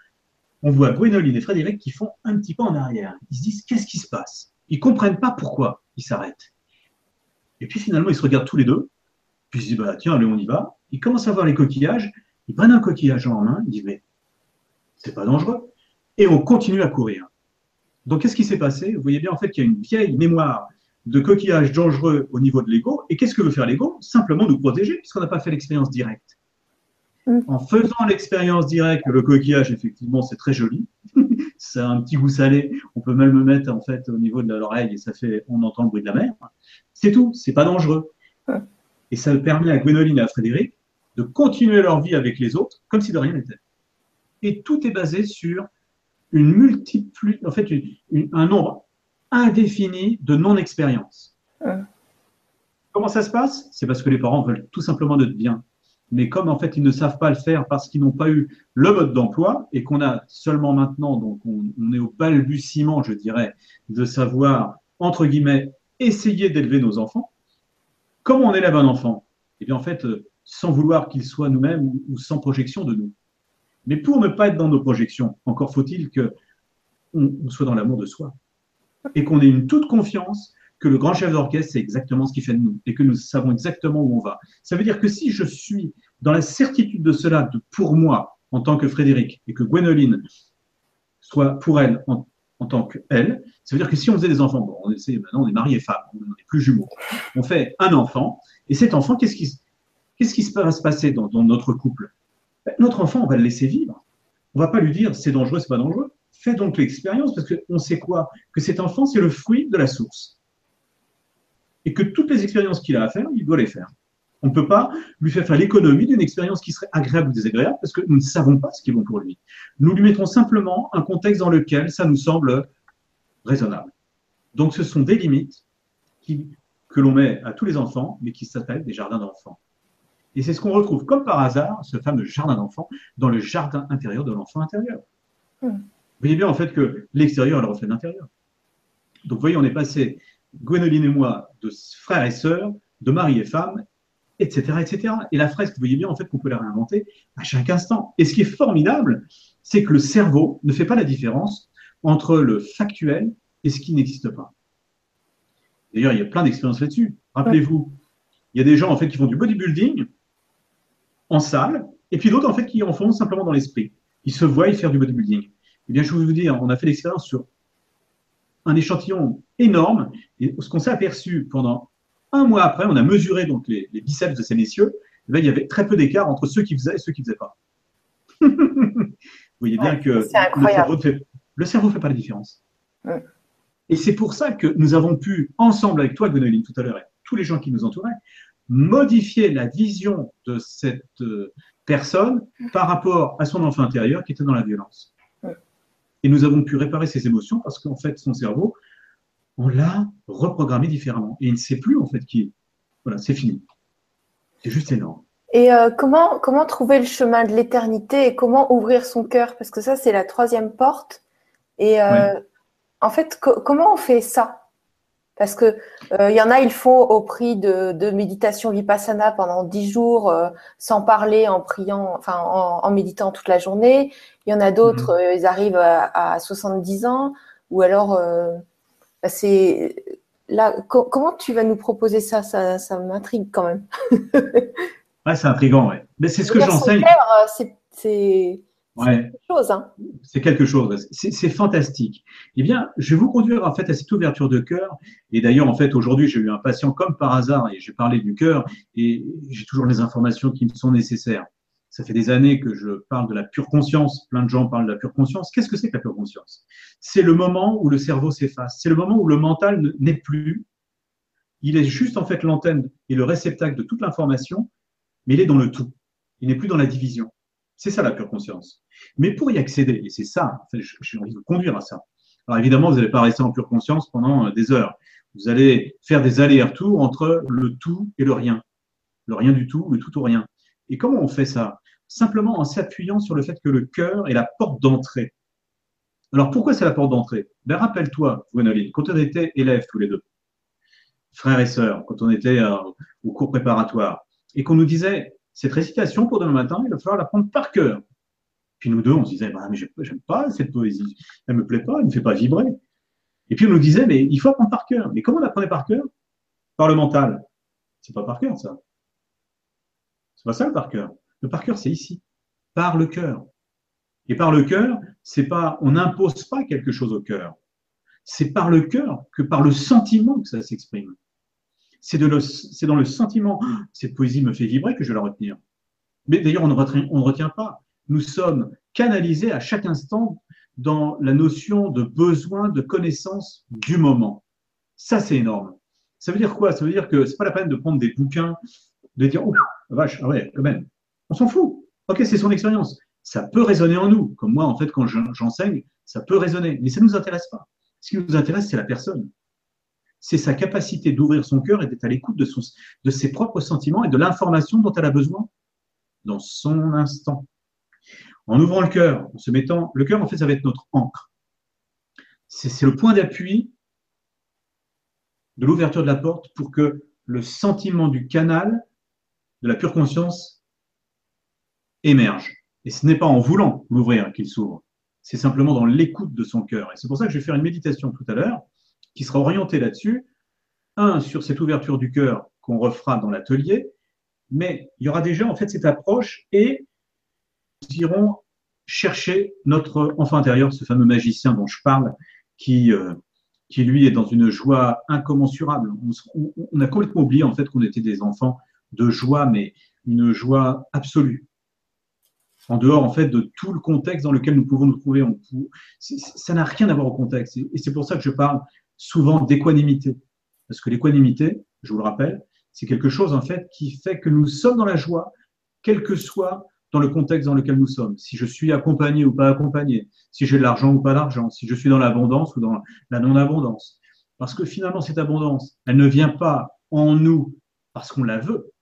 on voit Gwénoline et Frédéric qui font un petit pas en arrière. Ils se disent, qu'est-ce qui se passe? Ils comprennent pas pourquoi ils s'arrêtent. Et puis finalement, ils se regardent tous les deux. Puis ils se disent, bah, tiens, allez, on y va. Ils commencent à voir les coquillages. Ils prennent un coquillage en main. Ils disent, mais c'est pas dangereux. Et on continue à courir. Donc, qu'est-ce qui s'est passé? Vous voyez bien, en fait, qu'il y a une vieille mémoire de coquillages dangereux au niveau de l'ego. Et qu'est-ce que veut faire l'ego? Simplement nous protéger, puisqu'on n'a pas fait l'expérience directe. Mm. En faisant l'expérience directe, le coquillage, effectivement, c'est très joli. ça a un petit goût salé. On peut même le mettre en fait au niveau de l'oreille et ça fait, on entend le bruit de la mer. C'est tout. C'est pas dangereux. Et ça permet à Gwénoline et à Frédéric de continuer leur vie avec les autres comme si de rien n'était. Et tout est basé sur une multiplie, en fait, un nombre indéfini de non-expérience. Comment ça se passe? C'est parce que les parents veulent tout simplement notre bien mais comme en fait ils ne savent pas le faire parce qu'ils n'ont pas eu le mode d'emploi et qu'on a seulement maintenant, donc on, est au balbutiement, je dirais, de savoir, entre guillemets, essayer d'élever nos enfants. Comment on élève un enfant Eh bien en fait, sans vouloir qu'il soit nous-mêmes ou, sans projection de nous. Mais pour ne pas être dans nos projections, encore faut-il que on soit dans l'amour de soi et qu'on ait une toute confiance que le grand chef d'orchestre sait exactement ce qu'il fait de nous et que nous savons exactement où on va. Ça veut dire que si je suis dans la certitude de cela, de pour moi, en tant que Frédéric, et que Gwénoline soit pour elle en, tant qu'elle, ça veut dire que si on faisait des enfants, bon, on essaie, maintenant on est marié et femme, on n'est plus jumeaux, on fait un enfant, et cet enfant, qu'est-ce qui, qu'est-ce qui va se passer dans, notre couple? Ben, Notre enfant, on va le laisser vivre. On va pas lui dire c'est dangereux, c'est pas dangereux. Fais donc l'expérience, parce qu'on sait quoi? Que cet enfant, c'est le fruit de la source et que toutes les expériences qu'il a à faire, il doit les faire. On ne peut pas lui faire faire l'économie d'une expérience qui serait agréable ou désagréable parce que nous ne savons pas ce qui est bon pour lui. Nous lui mettons simplement un contexte dans lequel ça nous semble raisonnable. Donc ce sont des limites que l'on met à tous les enfants, mais qui s'appellent des jardins d'enfants. Et c'est ce qu'on retrouve comme par hasard, ce fameux jardin d'enfants, dans le jardin intérieur de l'enfant intérieur. Hmm. Vous voyez bien en fait que l'extérieur est le reflet de l'intérieur. Donc vous voyez, on est passé Gwénoline et moi, de frères et sœurs, de mari et femme, etc., etc. Et la fresque, vous voyez bien en fait qu'on peut la réinventer à chaque instant. Et ce qui est formidable, c'est que le cerveau ne fait pas la différence entre le factuel et ce qui n'existe pas. D'ailleurs, il y a plein d'expériences là-dessus. Rappelez-vous, il y a des gens en fait qui font du bodybuilding en salle, et puis d'autres en fait qui en font simplement dans l'esprit. Ils se voient faire du bodybuilding. Eh bien, je vais vous dire, on a fait l'expérience sur un échantillon énorme. Et ce qu'on s'est aperçu pendant un mois après, on a mesuré donc les, biceps de ces messieurs. Eh il y avait très peu d'écart entre ceux qui faisaient et ceux qui ne faisaient pas. Vous voyez bien que le cerveau, fait, le cerveau fait pas la différence. Et c'est pour ça que nous avons pu, ensemble avec toi, Gwenoline, tout à l'heure, et tous les gens qui nous entouraient, modifier la vision de cette euh, personne par rapport à son enfant intérieur qui était dans la violence. Et nous avons pu réparer ses émotions parce qu'en fait, son cerveau, on l'a reprogrammé différemment. Et il ne sait plus en fait qui est. Voilà, c'est fini. C'est juste énorme. Et euh, comment, comment trouver le chemin de l'éternité et comment ouvrir son cœur? Parce que ça, c'est la troisième porte. Et euh, en fait, comment on fait ça? Parce que euh, il y en a, ils font au prix de, de méditation vipassana pendant dix jours, euh, sans parler, en priant, enfin en, méditant toute la journée. Il y en a d'autres, mhm. euh, ils arrivent à, à, 70 ans, ou alors bah, c'est là. comment tu vas nous proposer ça? Ça, ça m'intrigue quand même. ouais, c'est intriguant, ouais. Mais c'est ce que j'enseigne. C'est Ouais. Hein. C'est quelque chose. C'est fantastique. Eh bien, je vais vous conduire en fait à cette ouverture de cœur. Et d'ailleurs, en fait, aujourd'hui, j'ai eu un patient comme par hasard et j'ai parlé du cœur et j'ai toujours les informations qui me sont nécessaires. Ça fait des années que je parle de la pure conscience. Plein de gens parlent de la pure conscience. Qu'est-ce que c'est que la pure conscience? C'est le moment où le cerveau s'efface. C'est le moment où le mental n'est plus. Il est juste en fait l'antenne et le réceptacle de toute l'information, mais il est dans le tout. Il n'est plus dans la division. C'est ça la pure conscience. Mais pour y accéder, et c'est ça, j'ai envie de conduire à ça. Alors évidemment, vous n'allez pas rester en pure conscience pendant euh, des heures. Vous allez faire des allers-retours entre le tout et le rien. Le rien du tout, le tout ou rien. Et comment on fait ça? Simplement en s'appuyant sur le fait que le cœur est la porte d'entrée. Alors pourquoi c'est la porte d'entrée? Ben, Rappelle-toi, Gwenoline, quand on était élèves tous les deux, frères et sœurs, quand on était euh, au cours préparatoire, et qu'on nous disait, cette récitation pour demain matin, il va falloir la prendre par cœur. Puis nous deux, on se disait, bah, mais j'aime pas cette poésie, elle me plaît pas, elle ne me fait pas vibrer. Et puis on nous disait, mais il faut apprendre par cœur. Mais comment on apprenait par cœur? Par le mental. C'est pas par cœur, ça. C'est pas ça le par cœur. Le par cœur, c'est ici, par le cœur. Et par le cœur, c'est pas, on n'impose pas quelque chose au cœur. C'est par le cœur que par le sentiment que ça s'exprime. C'est dans le sentiment, cette poésie me fait vibrer que je vais la retenir. Mais d'ailleurs, on ne retient pas nous sommes canalisés à chaque instant dans la notion de besoin de connaissance du moment. Ça, c'est énorme. Ça veut dire quoi? Ça veut dire que c'est pas la peine de prendre des bouquins, de dire, ouf, vache, ah ouais, quand même. On s'en fout. Ok, c'est son expérience. Ça peut résonner en nous. Comme moi, en fait, quand j'enseigne, ça peut résonner. Mais ça ne nous intéresse pas. Ce qui nous intéresse, c'est la personne. C'est sa capacité d'ouvrir son cœur et d'être à l'écoute de, ses propres sentiments et de l'information dont elle a besoin dans son instant en ouvrant le cœur, en se mettant. Le cœur, en fait, ça va être notre encre. C'est le point d'appui de l'ouverture de la porte pour que le sentiment du canal de la pure conscience émerge. Et ce n'est pas en voulant l'ouvrir qu'il s'ouvre, c'est simplement dans l'écoute de son cœur. Et c'est pour ça que je vais faire une méditation tout à l'heure qui sera orientée là-dessus. Un, sur cette ouverture du cœur qu'on refera dans l'atelier, mais il y aura déjà en fait cette approche et nous irons chercher notre enfant intérieur, ce fameux magicien dont je parle, qui, euh, qui lui est dans une joie incommensurable. On, a complètement oublié en fait qu'on était des enfants de joie, mais une joie absolue en dehors en fait de tout le contexte dans lequel nous pouvons nous trouver. Ça n'a rien à voir au contexte. Et c'est pour ça que je parle souvent d'équanimité. Parce que l'équanimité, je vous le rappelle, c'est quelque chose en fait qui fait que nous sommes dans la joie, quel que soit dans le contexte dans lequel nous sommes. Si je suis accompagné ou pas accompagné, si j'ai de l'argent ou pas d'argent, si je suis dans l'abondance ou dans la non-abondance. Parce que finalement, cette abondance, elle ne vient pas en nous parce qu'on la veut.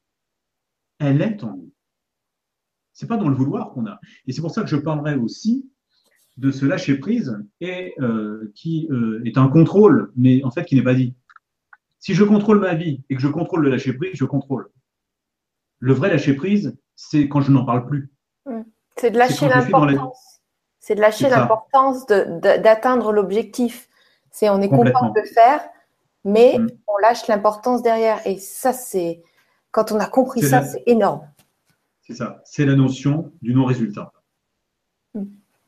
Elle est en nous. C'est pas dans le vouloir qu'on a. Et c'est pour ça que je parlerai aussi de ce lâcher prise et euh, qui euh, est un contrôle, mais en fait qui n'est pas dit. Si je contrôle ma vie et que je contrôle le lâcher prise, je contrôle. Le vrai lâcher prise, c'est quand je n'en parle plus. Mmh. C'est de lâcher l'importance. C'est de lâcher l'importance d'atteindre l'objectif. C'est on est content de le faire, mais mmh. on lâche l'importance derrière. Et ça, c'est quand on a compris ça, c'est énorme. C'est ça. C'est la notion du non-résultat.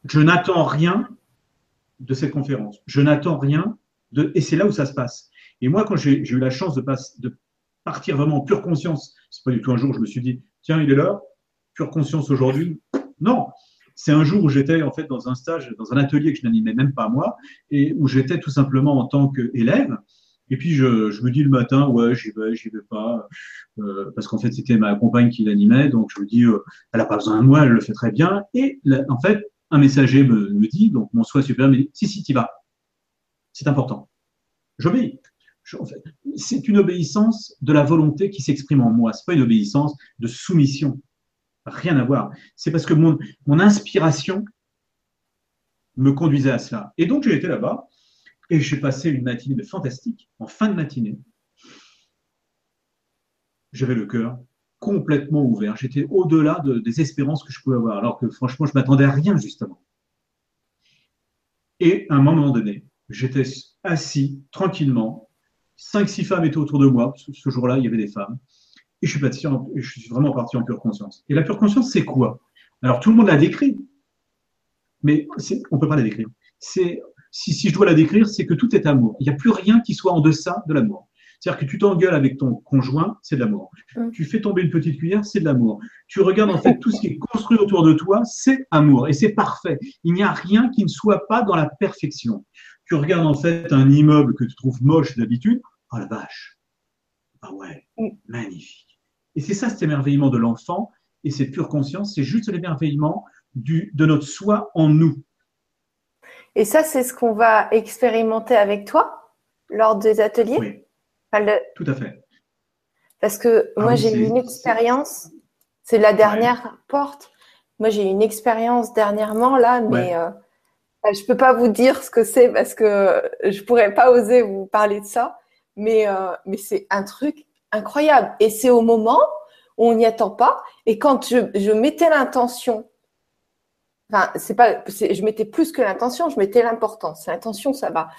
Je n'attends rien de cette conférence. Je n'attends rien de. Et c'est là où ça se passe. Et moi, quand j'ai eu la chance de, de, partir vraiment en pure conscience, c'est pas du tout un jour où je me suis dit, tiens, il est là, pure conscience aujourd'hui. Non, c'est un jour où j'étais en fait dans un stage, dans un atelier que je n'animais même pas moi, et où j'étais tout simplement en tant qu'élève. Et puis je, je, me dis le matin, ouais, j'y vais, j'y vais pas, euh, parce qu'en fait c'était ma compagne qui l'animait, donc je me dis, euh, elle a pas besoin de moi, elle le fait très bien. Et en fait, un messager me, dit, donc mon soi supérieur me dit, si si, tu vas, c'est important. J'obéis. C'est une obéissance de la volonté qui s'exprime en moi. C'est pas une obéissance de soumission. Rien à voir. C'est parce que mon, mon inspiration me conduisait à cela. Et donc j'ai été là-bas et j'ai passé une matinée fantastique. En fin de matinée, j'avais le cœur complètement ouvert. J'étais au-delà des espérances que je pouvais avoir, alors que franchement, je m'attendais à rien justement. Et à un moment donné, j'étais assis tranquillement. Cinq, six femmes étaient autour de moi. Ce jour-là, il y avait des femmes. Et je suis, je suis vraiment parti en pure conscience. Et la pure conscience, c'est quoi? Alors, tout le monde l'a décrit, mais on ne peut pas la décrire. Si, si je dois la décrire, c'est que tout est amour. Il n'y a plus rien qui soit en deçà de l'amour. C'est-à-dire que tu t'engueules avec ton conjoint, c'est de l'amour. Mm. Tu fais tomber une petite cuillère, c'est de l'amour. Tu regardes en fait tout ce qui est construit autour de toi, c'est amour. Et c'est parfait. Il n'y a rien qui ne soit pas dans la perfection. Tu regardes en fait un immeuble que tu trouves moche d'habitude, oh la vache. Ah ouais, magnifique. Et c'est ça cet émerveillement de l'enfant et cette pure conscience, c'est juste l'émerveillement de notre soi en nous. Et ça, c'est ce qu'on va expérimenter avec toi lors des ateliers? Oui. Tout à fait. Parce que ah moi, j'ai eu une expérience, c'est la dernière porte. Moi, j'ai eu une expérience dernièrement là, mais euh, je ne peux pas vous dire ce que c'est parce que je ne pourrais pas oser vous parler de ça. Mais, euh, mais c'est un truc incroyable. Et c'est au moment où on n'y attend pas. Et quand je, je mettais l'intention Enfin, c'est pas, je mettais plus que l'intention, je mettais l'importance. L'intention, ça va.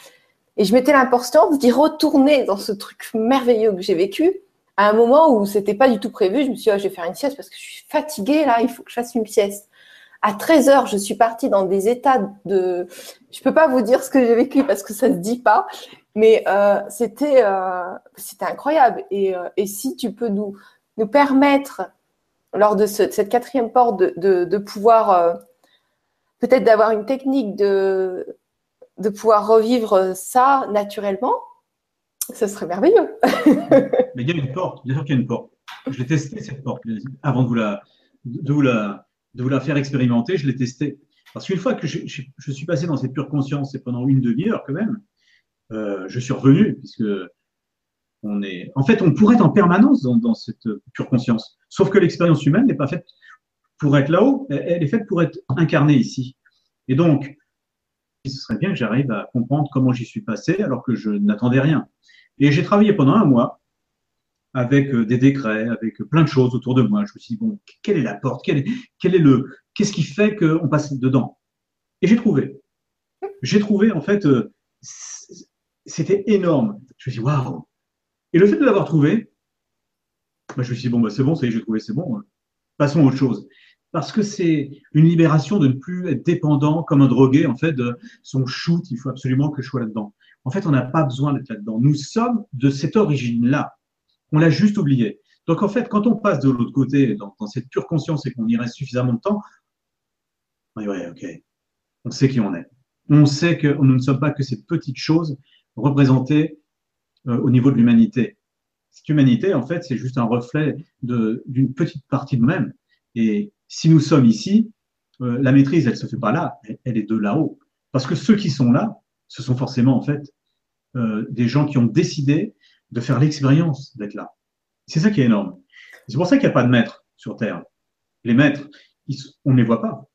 Et je mettais l'importance d'y retourner dans ce truc merveilleux que j'ai vécu à un moment où c'était pas du tout prévu. Je me suis dit, oh, je vais faire une sieste parce que je suis fatiguée là, il faut que je fasse une sieste. À 13 heures, je suis partie dans des états de, je peux pas vous dire ce que j'ai vécu parce que ça se dit pas, mais euh, c'était, euh, c'était incroyable. Et, euh, et si tu peux nous, nous permettre lors de, ce, cette quatrième porte de, de, de pouvoir peut-être d'avoir une technique de, de pouvoir revivre ça naturellement, ce serait merveilleux. Mais il y a une porte, bien sûr qu'il y a une porte. Je l'ai testé cette porte avant de vous la, de vous la, de vous la faire expérimenter. Je l'ai testé. Parce qu'une fois que je, suis passé dans cette pure conscience et pendant une demi-heure quand même, euh, je suis revenu puisque on est. En fait, on pourrait être en permanence dans cette pure conscience. Sauf que l'expérience humaine n'est pas faite pour être là-haut, elle est faite pour être incarnée ici. Et donc, ce serait bien que j'arrive à comprendre comment j'y suis passé alors que je n'attendais rien. Et j'ai travaillé pendant un mois avec euh, des décrets, avec plein de choses autour de moi. Je me suis dit, bon, quelle est la porte? Quel est, le, Qu'est-ce qui fait qu'on passe dedans? Et j'ai trouvé. J'ai trouvé, en fait, euh, c'était énorme. Je me suis dit, waouh Et le fait de l'avoir trouvé, bah, je me suis dit, bon, bah, c'est bon, ça y est, j'ai trouvé, c'est bon. Hein. Passons à autre chose. Parce que c'est une libération de ne plus être dépendant comme un drogué, en fait, de son shoot, il faut absolument que je sois là-dedans. En fait, on n'a pas besoin d'être là-dedans. Nous sommes de cette origine-là. On l'a juste oublié. Donc, en fait, quand on passe de l'autre côté, dans, cette pure conscience et qu'on y reste suffisamment de temps, oui, ouais, ok, on sait qui on est. On sait que nous ne sommes pas que ces petites choses représentées euh, au niveau de l'humanité. Cette humanité, en fait, c'est juste un reflet d'une petite partie de nous-mêmes. Et si nous sommes ici, euh, la maîtrise, elle se fait pas là, elle, est de là-haut. Parce que ceux qui sont là, ce sont forcément, en fait, euh, des gens qui ont décidé de faire l'expérience d'être là. C'est ça qui est énorme. C'est pour ça qu'il n'y a pas de maître sur Terre. Les maîtres, on ne les voit pas.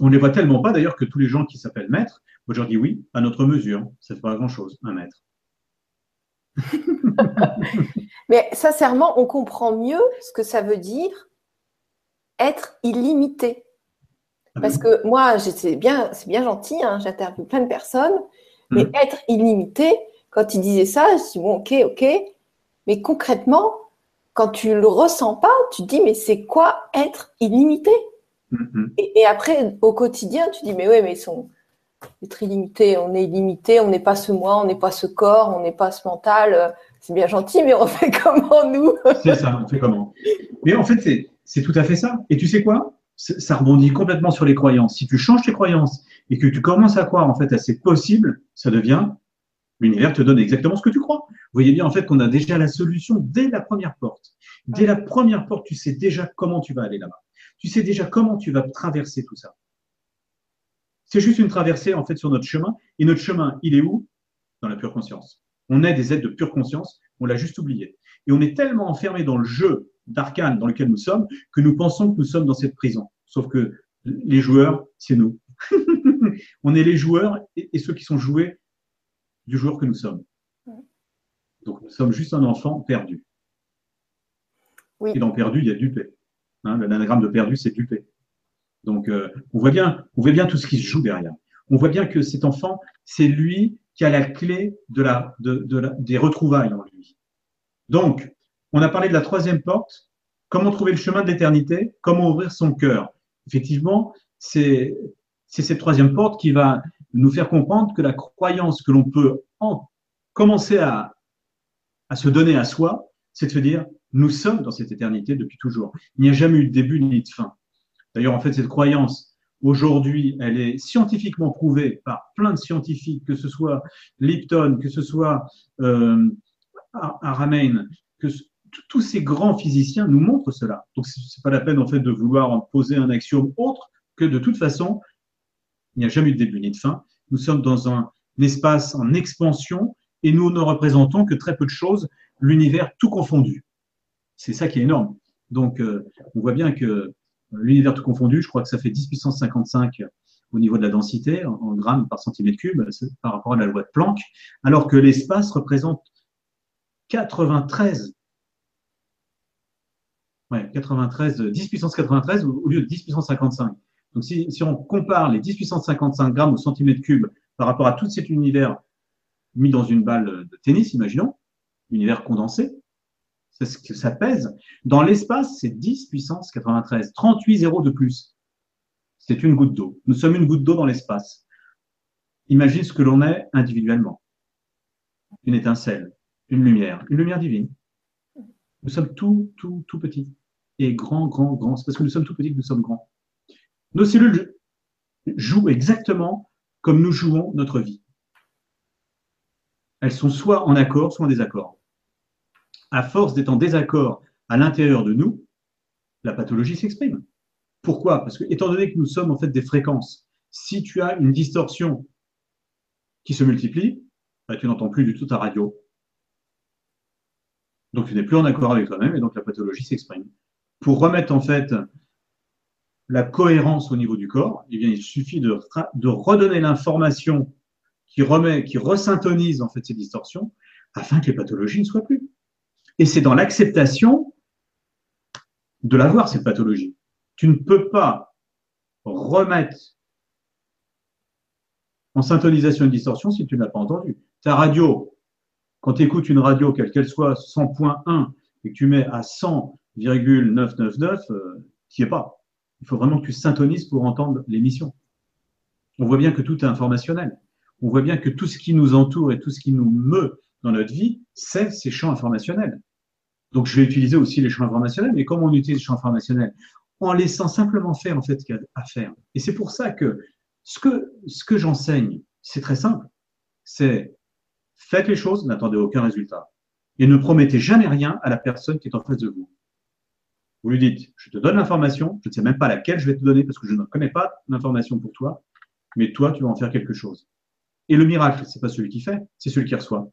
On ne les voit tellement pas d'ailleurs que tous les gens qui s'appellent maîtres, dis oui, à notre mesure, ça ne fait pas grand-chose, un maître. Mais sincèrement, on comprend mieux ce que ça veut dire être illimité. Ah Parce que moi, c'est bien, c'est bien gentil, hein, j'interviewe plein de personnes, mais mmh. être illimité, quand il disait ça, je dis bon, ok, ok, mais concrètement, quand tu le ressens pas, tu te dis mais c'est quoi être illimité? Mm-hmm. et, après, au quotidien, tu dis mais oui, mais ils sont être illimité, on est illimité, on n'est pas ce moi, on n'est pas ce corps, on n'est pas ce mental. C'est bien gentil, mais on fait comment nous? C'est ça, on fait comment? Mais en fait, c'est tout à fait ça. Et tu sais quoi? Ça rebondit complètement sur les croyances. Si tu changes tes croyances et que tu commences à croire en fait à c'est possible, ça devient L'univers te donne exactement ce que tu crois. Vous voyez bien en fait qu'on a déjà la solution dès la première porte. Dès la première porte, tu sais déjà comment tu vas aller là-bas. Tu sais déjà comment tu vas traverser tout ça. C'est juste une traversée en fait sur notre chemin. Et notre chemin, il est où? Dans la pure conscience. On est des êtres de pure conscience. On l'a juste oublié. Et on est tellement enfermé dans le jeu d'arcane dans lequel nous sommes que nous pensons que nous sommes dans cette prison. Sauf que les joueurs, c'est nous. on est les joueurs et ceux qui sont joués du joueur que nous sommes. Donc nous sommes juste un enfant perdu. Et dans perdu, il y a dupé. Hein, L'anagramme de perdu, c'est dupé. Donc euh, on, voit bien, on voit bien tout ce qui se joue derrière. On voit bien que cet enfant, c'est lui qui a la clé de la, de, des retrouvailles en lui. Donc, on a parlé de la troisième porte. Comment trouver le chemin de l'éternité? Comment ouvrir son cœur? Effectivement, c'est cette troisième porte qui va nous faire comprendre que la croyance que l'on peut en commencer à, à se donner à soi, c'est de se dire, nous sommes dans cette éternité depuis toujours. Il n'y a jamais eu de début ni de fin. D'ailleurs, en fait, cette croyance, aujourd'hui, elle est scientifiquement prouvée par plein de scientifiques, que ce soit Lipton, que ce soit euh, Aramein, que tous ces grands physiciens nous montrent cela. Donc, c'est pas la peine, en fait, de vouloir poser un axiome autre que de toute façon, il n'y a jamais eu de début ni de fin. Nous sommes dans un, espace en expansion et nous ne représentons que très peu de choses, l'univers tout confondu. C'est ça qui est énorme. Donc, euh, on voit bien que l'univers tout confondu, je crois que ça fait 10 puissance 55 au niveau de la densité, en, grammes par centimètre cube, par rapport à la loi de Planck, alors que l'espace représente 93 Ouais, 93, 10 puissance 93 au lieu de 10 puissance 55. Donc, si, on compare les 10 puissance 55 grammes au centimètre cube par rapport à tout cet univers mis dans une balle de tennis, imaginons, univers condensé, c'est ce que ça pèse. Dans l'espace, c'est 10 puissance 93, 38 zéros de plus. C'est une goutte d'eau. Nous sommes une goutte d'eau dans l'espace. Imagine ce que l'on est individuellement. Une étincelle, une lumière, une lumière divine. Nous sommes tout, tout, tout petits. Et grand, grand, grand. C'est parce que nous sommes tout petits que nous sommes grands. Nos cellules jouent exactement comme nous jouons notre vie. Elles sont soit en accord, soit en désaccord. À force d'être en désaccord à l'intérieur de nous, la pathologie s'exprime. Pourquoi? Parce que, étant donné que nous sommes en fait des fréquences, si tu as une distorsion qui se multiplie, bah, tu n'entends plus du tout ta radio. Donc tu n'es plus en accord avec toi-même et donc la pathologie s'exprime. Pour remettre en fait la cohérence au niveau du corps, eh bien, il suffit de, redonner l'information qui remet, qui resyntonise en fait ces distorsions afin que les pathologies ne soient plus. Et c'est dans l'acceptation de l'avoir, cette pathologie. Tu ne peux pas remettre en syntonisation une distorsion si tu ne l'as pas entendu. Ta radio, quand tu écoutes une radio, quelle qu'elle soit, 100.1, et que tu mets à 100,999, tu n'y pas. Il faut vraiment que tu syntonises pour entendre l'émission. On voit bien que tout est informationnel. On voit bien que tout ce qui nous entoure et tout ce qui nous meut dans notre vie, c'est ces champs informationnels. Donc, je vais utiliser aussi les champs informationnels, mais comment on utilise les champs informationnels En laissant simplement faire en fait ce qu'il y a à faire. Et c'est pour ça que ce que, ce que j'enseigne, c'est très simple. C'est faites les choses, n'attendez aucun résultat. Et ne promettez jamais rien à la personne qui est en face de vous. Vous lui dites, je te donne l'information, je ne sais même pas laquelle je vais te donner parce que je ne connais pas l'information pour toi, mais toi, tu vas en faire quelque chose. Et le miracle, c'est pas celui qui fait, c'est celui qui reçoit.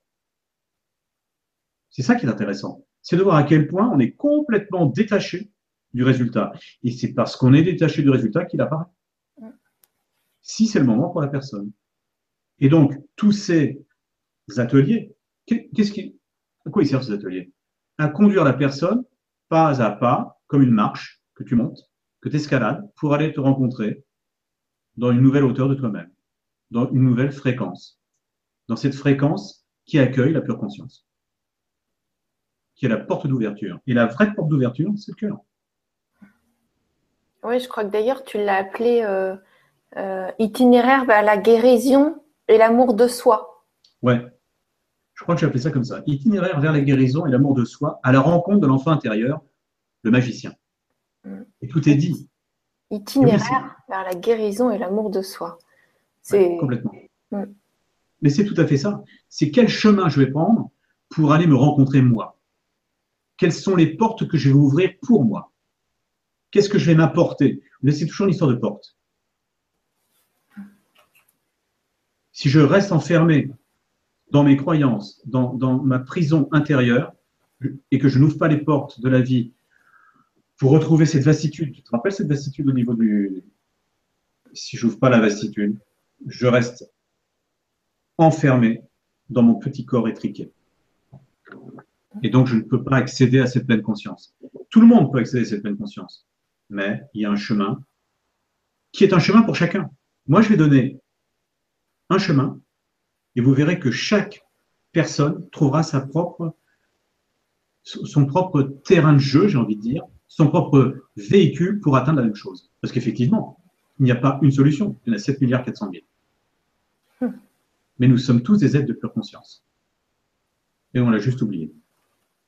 C'est ça qui est intéressant. C'est de voir à quel point on est complètement détaché du résultat. Et c'est parce qu'on est détaché du résultat qu'il apparaît. Si c'est le moment pour la personne. Et donc, tous ces ateliers, à quoi ils servent ces ateliers? À conduire la personne pas à pas, comme une marche que tu montes, que tu escalades pour aller te rencontrer dans une nouvelle hauteur de toi-même, dans une nouvelle fréquence, dans cette fréquence qui accueille la pure conscience, qui est la porte d'ouverture. Et la vraie porte d'ouverture, c'est le cœur. Oui, je crois que d'ailleurs, tu l'as appelé euh, euh, itinéraire vers la guérison et l'amour de soi. Ouais, je crois que j'ai appelé ça comme ça. Itinéraire vers la guérison et l'amour de soi à la rencontre de l'enfant intérieur, le magicien. Mm. Et tout est dit. Itinéraire vers la guérison et l'amour de soi. C'est complètement. Mm. Mais c'est tout à fait ça. C'est quel chemin je vais prendre pour aller me rencontrer moi? Quelles sont les portes que je vais ouvrir pour moi? Qu'est-ce que je vais m'apporter? Mais c'est toujours une histoire de porte. Si je reste enfermé dans mes croyances, dans, dans ma prison intérieure, et que je n'ouvre pas les portes de la vie pour retrouver cette vastitude. Tu te rappelles cette vastitude au niveau du. Si je n'ouvre pas la vastitude, je reste enfermé dans mon petit corps étriqué. Et donc, je ne peux pas accéder à cette pleine conscience. Tout le monde peut accéder à cette pleine conscience. Mais il y a un chemin qui est un chemin pour chacun. Moi, je vais donner un chemin et vous verrez que chaque personne trouvera sa propre, son propre terrain de jeu, j'ai envie de dire, son propre véhicule pour atteindre la même chose. Parce qu'effectivement, il n'y a pas une solution. Il y en a 7 milliards 400 000. Mais nous sommes tous des êtres de pure conscience. Et on l'a juste oublié.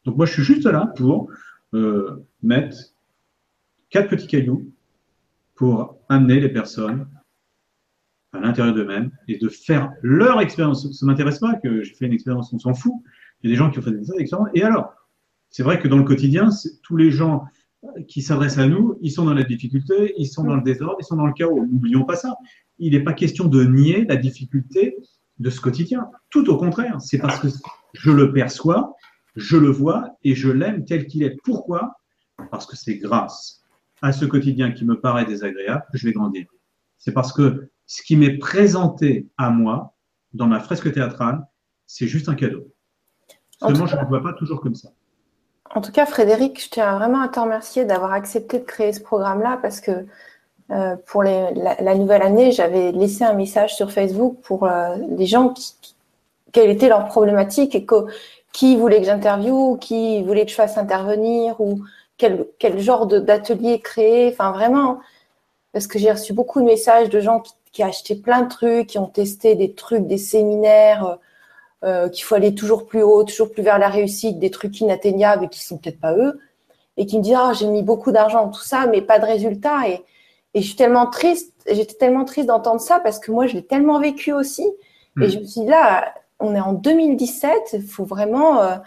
Donc moi, je suis juste là pour euh, mettre quatre petits cailloux pour amener les personnes à l'intérieur d'eux-mêmes et de faire leur expérience. Ça ne m'intéresse pas que j'ai fait une expérience, on s'en fout. Il y a des gens qui ont fait des expériences. Et alors, c'est vrai que dans le quotidien, tous les gens qui s'adressent à nous, ils sont dans la difficulté, ils sont dans le désordre, ils sont dans le chaos. N'oublions pas ça. Il n'est pas question de nier la difficulté de ce quotidien. Tout au contraire, c'est parce que je le perçois, je le vois et je l'aime tel qu'il est. Pourquoi? Parce que c'est grâce à ce quotidien qui me paraît désagréable que je vais grandir. C'est parce que ce qui m'est présenté à moi dans ma fresque théâtrale, c'est juste un cadeau. Seulement, je ne le vois pas toujours comme ça. En tout cas, Frédéric, je tiens vraiment à te remercier d'avoir accepté de créer ce programme-là parce que euh, pour la, nouvelle année, j'avais laissé un message sur Facebook pour euh, les gens qui, quelle était leur problématique et qui voulait que j'interviewe, qui voulait que je fasse intervenir ou quel, quel genre d'atelier créer. Enfin, vraiment, parce que j'ai reçu beaucoup de messages de gens qui, qui acheté plein de trucs, qui ont testé des trucs, des séminaires. Euh, euh, qu'il faut aller toujours plus haut, toujours plus vers la réussite, des trucs inatteignables et qui sont peut-être pas eux, et qui me disent ah j'ai mis beaucoup d'argent tout ça, mais pas de résultat. Et, et je suis tellement triste, j'étais tellement triste d'entendre ça parce que moi je l'ai tellement vécu aussi. Et hmm. je me suis dit là, on est en 2017, il faut vraiment, il euh,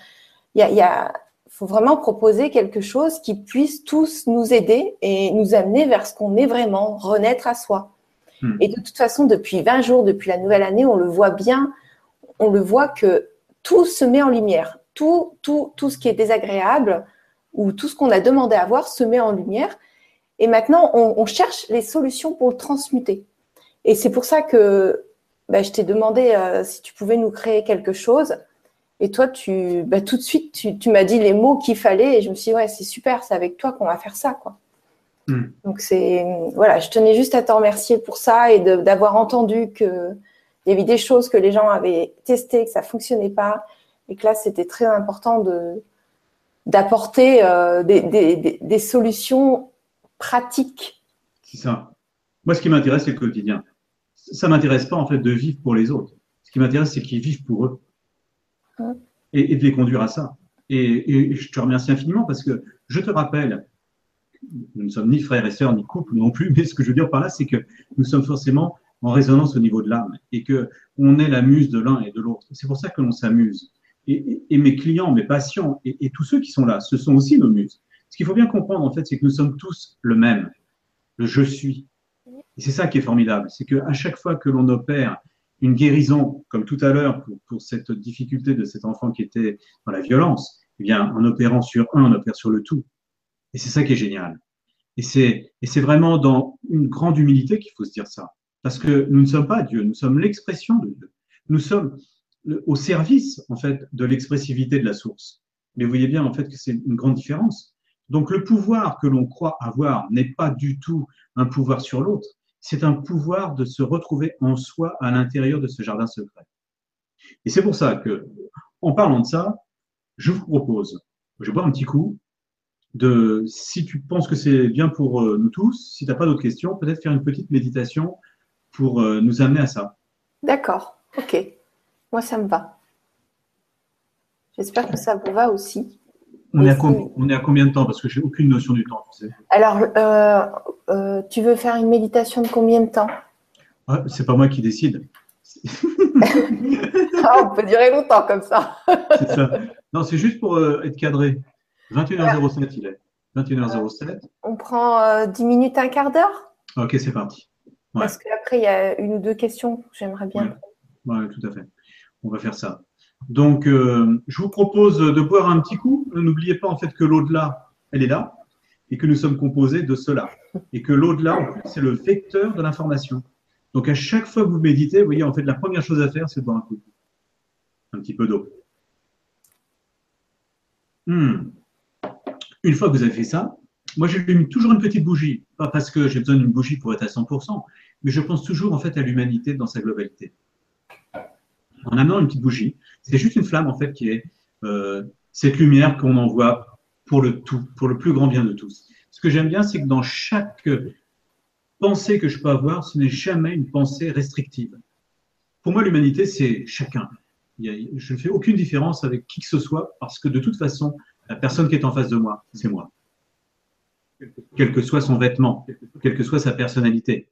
y, a, y a, faut vraiment proposer quelque chose qui puisse tous nous aider et nous amener vers ce qu'on est vraiment, renaître à soi. Hmm. Et de toute façon, depuis 20 jours, depuis la nouvelle année, on le voit bien on le voit que tout se met en lumière. Tout, tout, tout ce qui est désagréable ou tout ce qu'on a demandé à voir se met en lumière. Et maintenant, on, cherche les solutions pour le transmuter. Et c'est pour ça que bah, je t'ai demandé euh, si tu pouvais nous créer quelque chose. Et toi, tu, bah, tout de suite, tu, m'as dit les mots qu'il fallait. Et je me suis dit, ouais, c'est super, c'est avec toi qu'on va faire ça. quoi. Hmm. Donc c'est voilà, je tenais juste à te remercier pour ça et d'avoir entendu que il y avait des choses que les gens avaient testées, que ça fonctionnait pas, et que là c'était très important de d'apporter euh, des, des, des, solutions pratiques. C'est ça. Moi, ce qui m'intéresse, c'est le quotidien. Ça m'intéresse pas en fait de vivre pour les autres. Ce qui m'intéresse, c'est qu'ils vivent pour eux et, et, de les conduire à ça. Et, et, je te remercie infiniment parce que je te rappelle nous ne sommes ni frères et sœurs, ni couple non plus, mais ce que je veux dire par là, c'est que nous sommes forcément en résonance au niveau de l'âme et que on est la muse de l'un et de l'autre. C'est pour ça que l'on s'amuse. Et, mes clients, mes patients et, tous ceux qui sont là, ce sont aussi nos muses. Ce qu'il faut bien comprendre, en fait, c'est que nous sommes tous le même, le je suis. Et c'est ça qui est formidable, c'est qu'à chaque fois que l'on opère une guérison, comme tout à l'heure pour, cette difficulté de cet enfant qui était dans la violence, eh bien, en opérant sur un, on opère sur le tout. Et c'est ça qui est génial. Et c'est vraiment dans une grande humilité qu'il faut se dire ça. Parce que nous ne sommes pas Dieu, nous sommes l'expression de Dieu. Nous sommes au service, en fait, de l'expressivité de la source. Mais vous voyez bien, en fait, que c'est une grande différence. Donc, le pouvoir que l'on croit avoir n'est pas du tout un pouvoir sur l'autre. C'est un pouvoir de se retrouver en soi à l'intérieur de ce jardin secret. Et c'est pour ça que, en parlant de ça, je vous propose, je bois un petit coup, de, si tu penses que c'est bien pour euh, nous tous, si tu n'as pas d'autres questions, peut-être faire une petite méditation pour euh, nous amener à ça. D'accord, ok. Moi, ça me va. J'espère que ça vous va aussi. On est, à on est, à combien de temps? Parce que j'ai aucune notion du temps. Tu sais. Alors, euh, tu veux faire une méditation de combien de temps? Ah, C'est pas moi qui décide. ah, on peut durer longtemps comme ça. c'est ça. Non, c'est juste pour être cadré. 21h07, il est. 21h07. On prend 10 euh, minutes, un quart d'heure? Ok, c'est parti. Parce qu'après, il y a une ou deux questions que j'aimerais bien. Oui, tout à fait. On va faire ça. Donc, euh, je vous propose de boire un petit coup. N'oubliez pas en fait que l'au-delà, elle est là et que nous sommes composés de cela. Et que l'au-delà, c'est le vecteur de l'information. Donc, à chaque fois que vous méditez, vous voyez, en fait, la première chose à faire, c'est de boire un coup. Un petit peu d'eau. Hmm. Une fois que vous avez fait ça, moi j'allume toujours une petite bougie, pas parce que j'ai besoin d'une bougie pour être à 100%, mais je pense toujours en fait à l'humanité dans sa globalité. En amenant une petite bougie, c'est juste une flamme en fait qui est euh, cette lumière qu'on envoie pour le tout, pour le plus grand bien de tous. Ce que j'aime bien, c'est que dans chaque pensée que je peux avoir, ce n'est jamais une pensée restrictive. Pour moi, l'humanité, c'est chacun. Je ne fais aucune différence avec qui que ce soit parce que de toute façon, la personne qui est en face de moi, c'est moi. Quel que soit son vêtement, quelle que soit sa personnalité.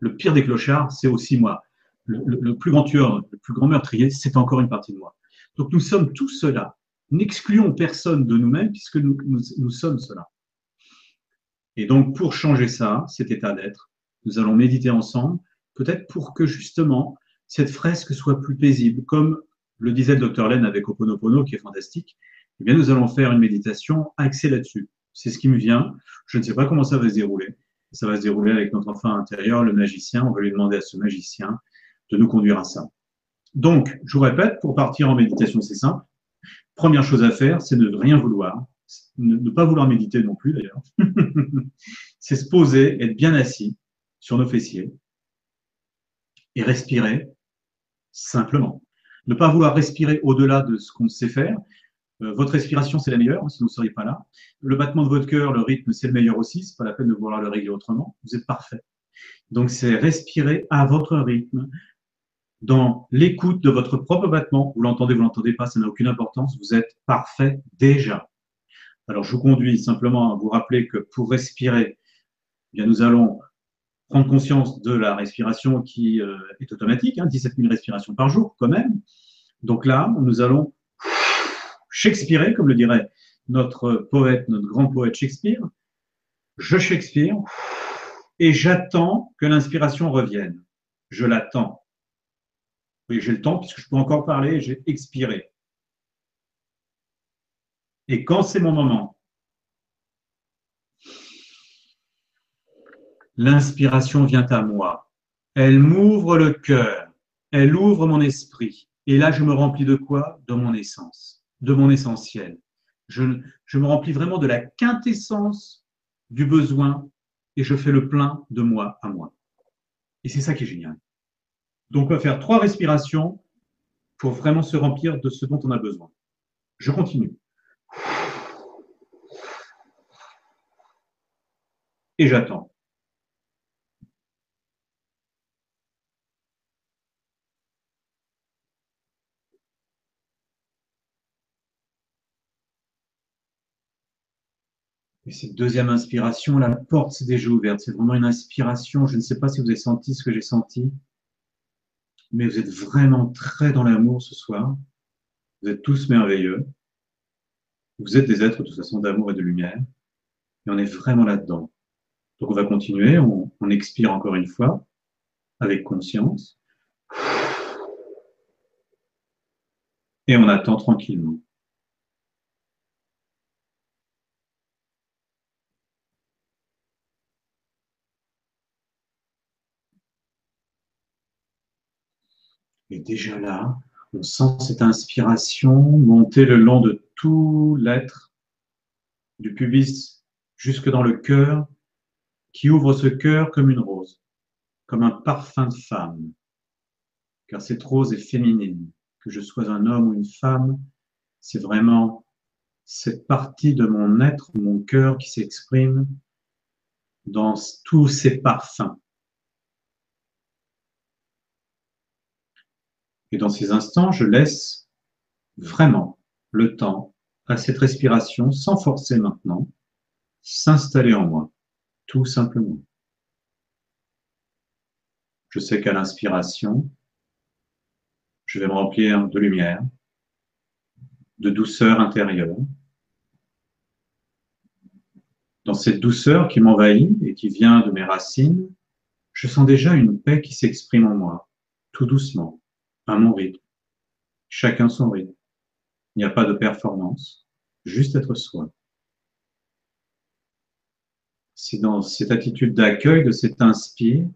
Le pire des clochards, c'est aussi moi. Le, plus grand tueur, le plus grand meurtrier, c'est encore une partie de moi. Donc nous sommes tous cela. N'excluons personne de nous-mêmes puisque nous, sommes cela. Et donc pour changer ça, cet état d'être, nous allons méditer ensemble, peut-être pour que justement cette fresque soit plus paisible, comme le disait le docteur Len avec Oponopono, qui est fantastique, eh bien, nous allons faire une méditation axée là-dessus. C'est ce qui me vient. Je ne sais pas comment ça va se dérouler. Ça va se dérouler avec notre enfant intérieur, le magicien. On va lui demander à ce magicien de nous conduire à ça. Donc, je vous répète, pour partir en méditation, c'est simple. Première chose à faire, c'est ne rien vouloir. Ne, pas vouloir méditer non plus, d'ailleurs. c'est se poser, être bien assis sur nos fessiers et respirer simplement. Ne pas vouloir respirer au-delà de ce qu'on sait faire, votre respiration, c'est la meilleure, sinon vous ne seriez pas là. Le battement de votre cœur, le rythme, c'est le meilleur aussi. C'est pas la peine de vouloir le régler autrement. Vous êtes parfait. Donc, c'est respirer à votre rythme, dans l'écoute de votre propre battement. Vous l'entendez, vous l'entendez pas, ça n'a aucune importance. Vous êtes parfait déjà. Alors, je vous conduis simplement à vous rappeler que pour respirer, eh bien, nous allons prendre conscience de la respiration qui euh, est automatique, hein, 17 000 respirations par jour quand même. Donc là, nous allons Shakespeare, comme le dirait notre poète, notre grand poète Shakespeare. Je Shakespeare et j'attends que l'inspiration revienne. Je l'attends. Oui, j'ai le temps puisque je peux encore parler j'ai expiré. Et quand c'est mon moment, l'inspiration vient à moi. Elle m'ouvre le cœur, elle ouvre mon esprit. Et là, je me remplis de quoi? De mon essence de mon essentiel. Je, me remplis vraiment de la quintessence du besoin et je fais le plein de moi à moi. Et c'est ça qui est génial. Donc, on va faire trois respirations pour vraiment se remplir de ce dont on a besoin. Je continue. Et j'attends. Et cette deuxième inspiration, la porte s'est déjà ouverte. C'est vraiment une inspiration. Je ne sais pas si vous avez senti ce que j'ai senti, mais vous êtes vraiment très dans l'amour ce soir. Vous êtes tous merveilleux. Vous êtes des êtres de toute façon d'amour et de lumière. Et on est vraiment là-dedans. Donc on va continuer. On, on expire encore une fois avec conscience. Et on attend tranquillement. Déjà là, on sent cette inspiration monter le long de tout l'être, du pubis jusque dans le cœur, qui ouvre ce cœur comme une rose, comme un parfum de femme. Car cette rose est féminine. Que je sois un homme ou une femme, c'est vraiment cette partie de mon être, mon cœur qui s'exprime dans tous ces parfums. Et dans ces instants, je laisse vraiment le temps à cette respiration, sans forcer maintenant, s'installer en moi, tout simplement. Je sais qu'à l'inspiration, je vais me remplir de lumière, de douceur intérieure. Dans cette douceur qui m'envahit et qui vient de mes racines, je sens déjà une paix qui s'exprime en moi, tout doucement à mon rythme. Chacun son rythme. Il n'y a pas de performance, juste être soi. C'est dans cette attitude d'accueil, de cet inspire,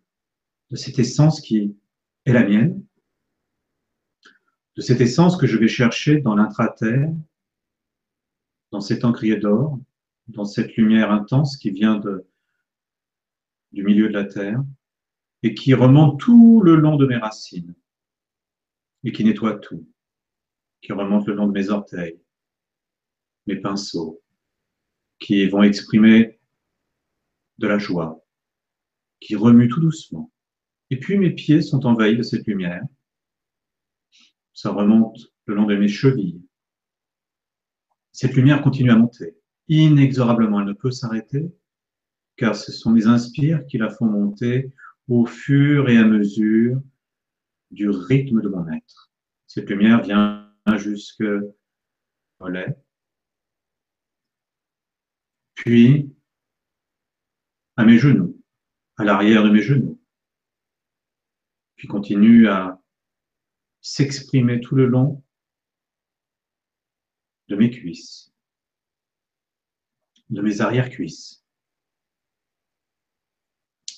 de cette essence qui est la mienne, de cette essence que je vais chercher dans l'intraterre, dans cet encrier d'or, dans cette lumière intense qui vient du milieu de la terre et qui remonte tout le long de mes racines et qui nettoie tout, qui remonte le long de mes orteils, mes pinceaux, qui vont exprimer de la joie, qui remue tout doucement. Et puis mes pieds sont envahis de cette lumière. Ça remonte le long de mes chevilles. Cette lumière continue à monter. Inexorablement, elle ne peut s'arrêter, car ce sont les inspires qui la font monter au fur et à mesure du rythme de mon être. Cette lumière vient jusque au lait, puis à mes genoux, à l'arrière de mes genoux, puis continue à s'exprimer tout le long de mes cuisses, de mes arrière-cuisses.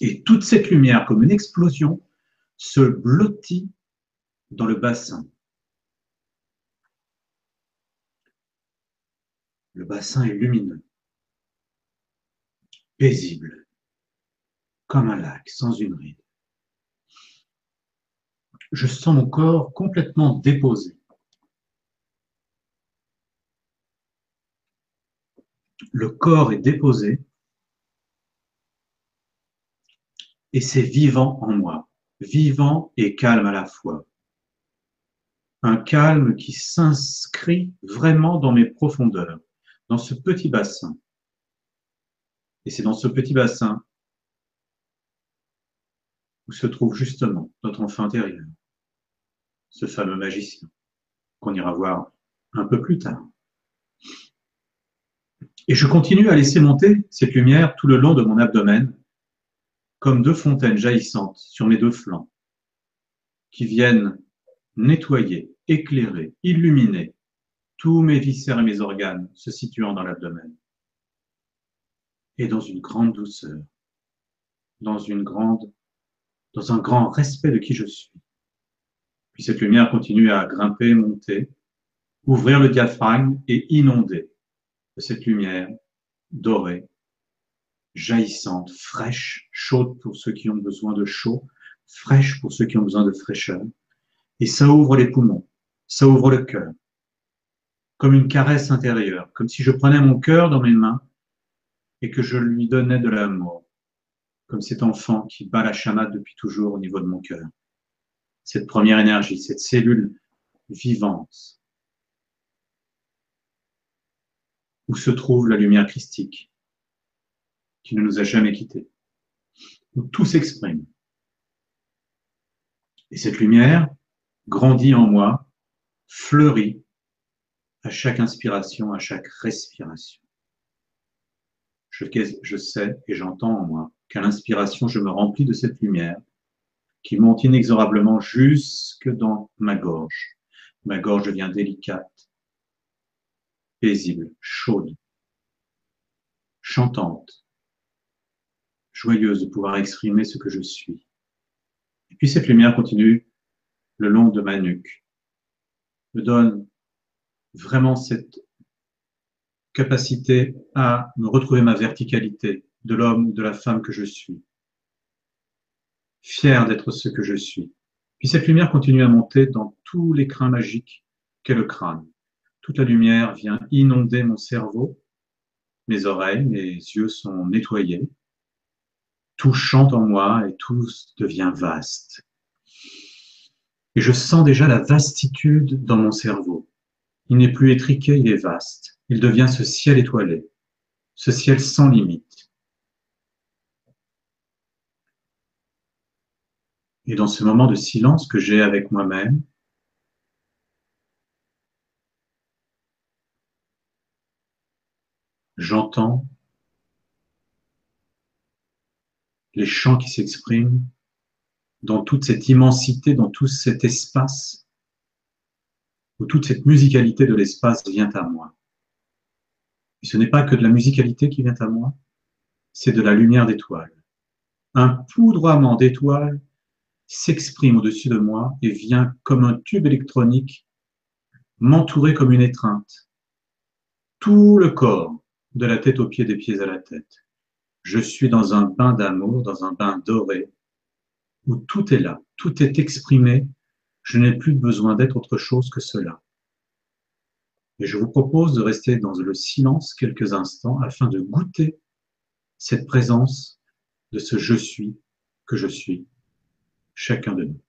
Et toute cette lumière, comme une explosion, se blottit dans le bassin. Le bassin est lumineux, paisible, comme un lac sans une ride. Je sens mon corps complètement déposé. Le corps est déposé et c'est vivant en moi vivant et calme à la fois. Un calme qui s'inscrit vraiment dans mes profondeurs, dans ce petit bassin. Et c'est dans ce petit bassin où se trouve justement notre enfant intérieur, ce fameux magicien qu'on ira voir un peu plus tard. Et je continue à laisser monter cette lumière tout le long de mon abdomen comme deux fontaines jaillissantes sur mes deux flancs, qui viennent nettoyer, éclairer, illuminer tous mes viscères et mes organes se situant dans l'abdomen. Et dans une grande douceur, dans une grande, dans un grand respect de qui je suis. Puis cette lumière continue à grimper, monter, ouvrir le diaphragme et inonder de cette lumière dorée jaillissante, fraîche, chaude pour ceux qui ont besoin de chaud, fraîche pour ceux qui ont besoin de fraîcheur. Et ça ouvre les poumons, ça ouvre le cœur, comme une caresse intérieure, comme si je prenais mon cœur dans mes mains et que je lui donnais de l'amour, comme cet enfant qui bat la chamade depuis toujours au niveau de mon cœur. Cette première énergie, cette cellule vivante, où se trouve la lumière christique, qui ne nous a jamais quittés, où tout s'exprime. Et cette lumière grandit en moi, fleurit à chaque inspiration, à chaque respiration. Je, sais et j'entends en moi qu'à l'inspiration, je me remplis de cette lumière qui monte inexorablement jusque dans ma gorge. Ma gorge devient délicate, paisible, chaude, chantante, joyeuse de pouvoir exprimer ce que je suis. Et puis cette lumière continue le long de ma nuque, me donne vraiment cette capacité à me retrouver ma verticalité de l'homme, de la femme que je suis, fier d'être ce que je suis. Puis cette lumière continue à monter dans tous les crins magiques qu'est le crâne. Toute la lumière vient inonder mon cerveau, mes oreilles, mes yeux sont nettoyés, tout chante en moi et tout devient vaste. Et je sens déjà la vastitude dans mon cerveau. Il n'est plus étriqué, il est vaste. Il devient ce ciel étoilé, ce ciel sans limite. Et dans ce moment de silence que j'ai avec moi-même, j'entends les chants qui s'expriment dans toute cette immensité, dans tout cet espace, où toute cette musicalité de l'espace vient à moi. Et ce n'est pas que de la musicalité qui vient à moi, c'est de la lumière d'étoiles. Un poudroiement d'étoiles s'exprime au-dessus de moi et vient comme un tube électronique m'entourer comme une étreinte. Tout le corps, de la tête aux pieds, des pieds à la tête. Je suis dans un bain d'amour, dans un bain doré, où tout est là, tout est exprimé. Je n'ai plus besoin d'être autre chose que cela. Et je vous propose de rester dans le silence quelques instants afin de goûter cette présence de ce je suis que je suis, chacun de nous.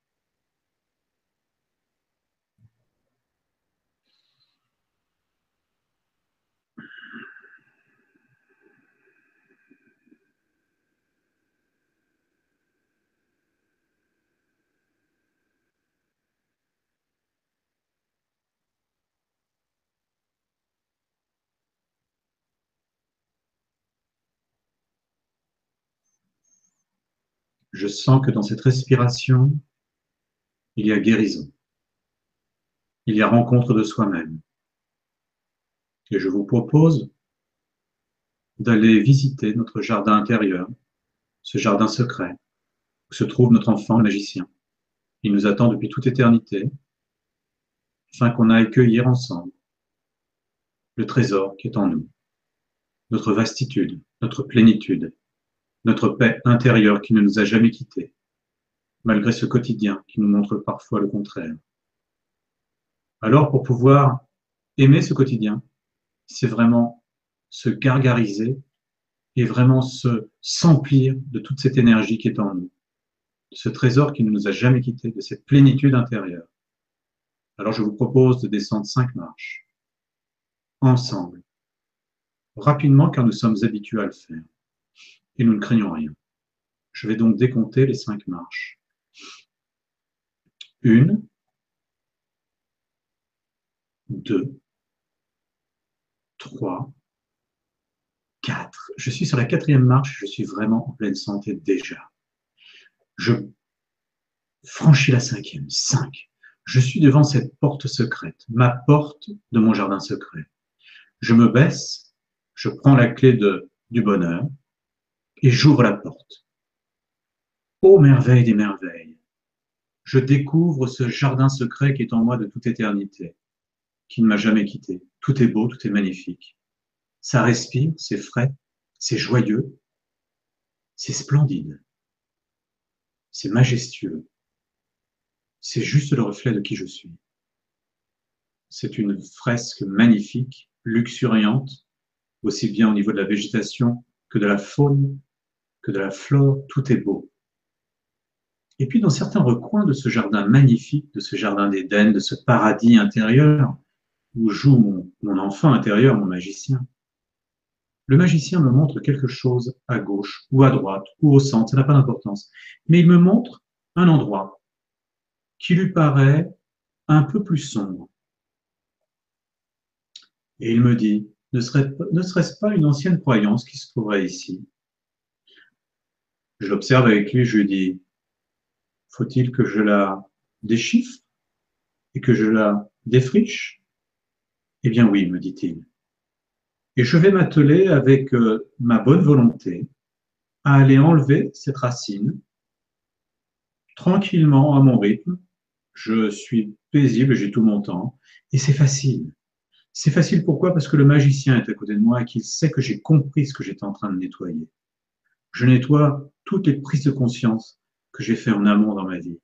Je sens que dans cette respiration, il y a guérison. Il y a rencontre de soi-même. Et je vous propose d'aller visiter notre jardin intérieur, ce jardin secret, où se trouve notre enfant magicien. Il nous attend depuis toute éternité, afin qu'on aille cueillir ensemble le trésor qui est en nous, notre vastitude, notre plénitude, notre paix intérieure qui ne nous a jamais quittés, malgré ce quotidien qui nous montre parfois le contraire. Alors, pour pouvoir aimer ce quotidien, c'est vraiment se gargariser et vraiment se s'emplir de toute cette énergie qui est en nous, de ce trésor qui ne nous a jamais quittés, de cette plénitude intérieure. Alors, je vous propose de descendre cinq marches, ensemble, rapidement car nous sommes habitués à le faire et nous ne craignons rien. Je vais donc décompter les cinq marches. Une, deux, trois, quatre. Je suis sur la quatrième marche, je suis vraiment en pleine santé déjà. Je franchis la cinquième, cinq. Je suis devant cette porte secrète, ma porte de mon jardin secret. Je me baisse, je prends la clé de, du bonheur, et j'ouvre la porte. Ô merveille des merveilles, je découvre ce jardin secret qui est en moi de toute éternité, qui ne m'a jamais quitté. Tout est beau, tout est magnifique. Ça respire, c'est frais, c'est joyeux. C'est splendide. C'est majestueux. C'est juste le reflet de qui je suis. C'est une fresque magnifique, luxuriante, aussi bien au niveau de la végétation que de la faune, de la flore, tout est beau. Et puis dans certains recoins de ce jardin magnifique, de ce jardin d'Éden, de ce paradis intérieur, où joue mon, mon enfant intérieur, mon magicien, le magicien me montre quelque chose à gauche ou à droite ou au centre, ça n'a pas d'importance. Mais il me montre un endroit qui lui paraît un peu plus sombre. Et il me dit, ne serait-ce pas une ancienne croyance qui se trouverait ici? Je l'observe avec lui, je lui dis, faut-il que je la déchiffre et que je la défriche? Eh bien oui, me dit-il. Et je vais m'atteler avec euh, ma bonne volonté à aller enlever cette racine tranquillement à mon rythme. Je suis paisible, j'ai tout mon temps et c'est facile. C'est facile pourquoi? Parce que le magicien est à côté de moi et qu'il sait que j'ai compris ce que j'étais en train de nettoyer. Je nettoie toutes les prises de conscience que j'ai fait en amont dans ma vie.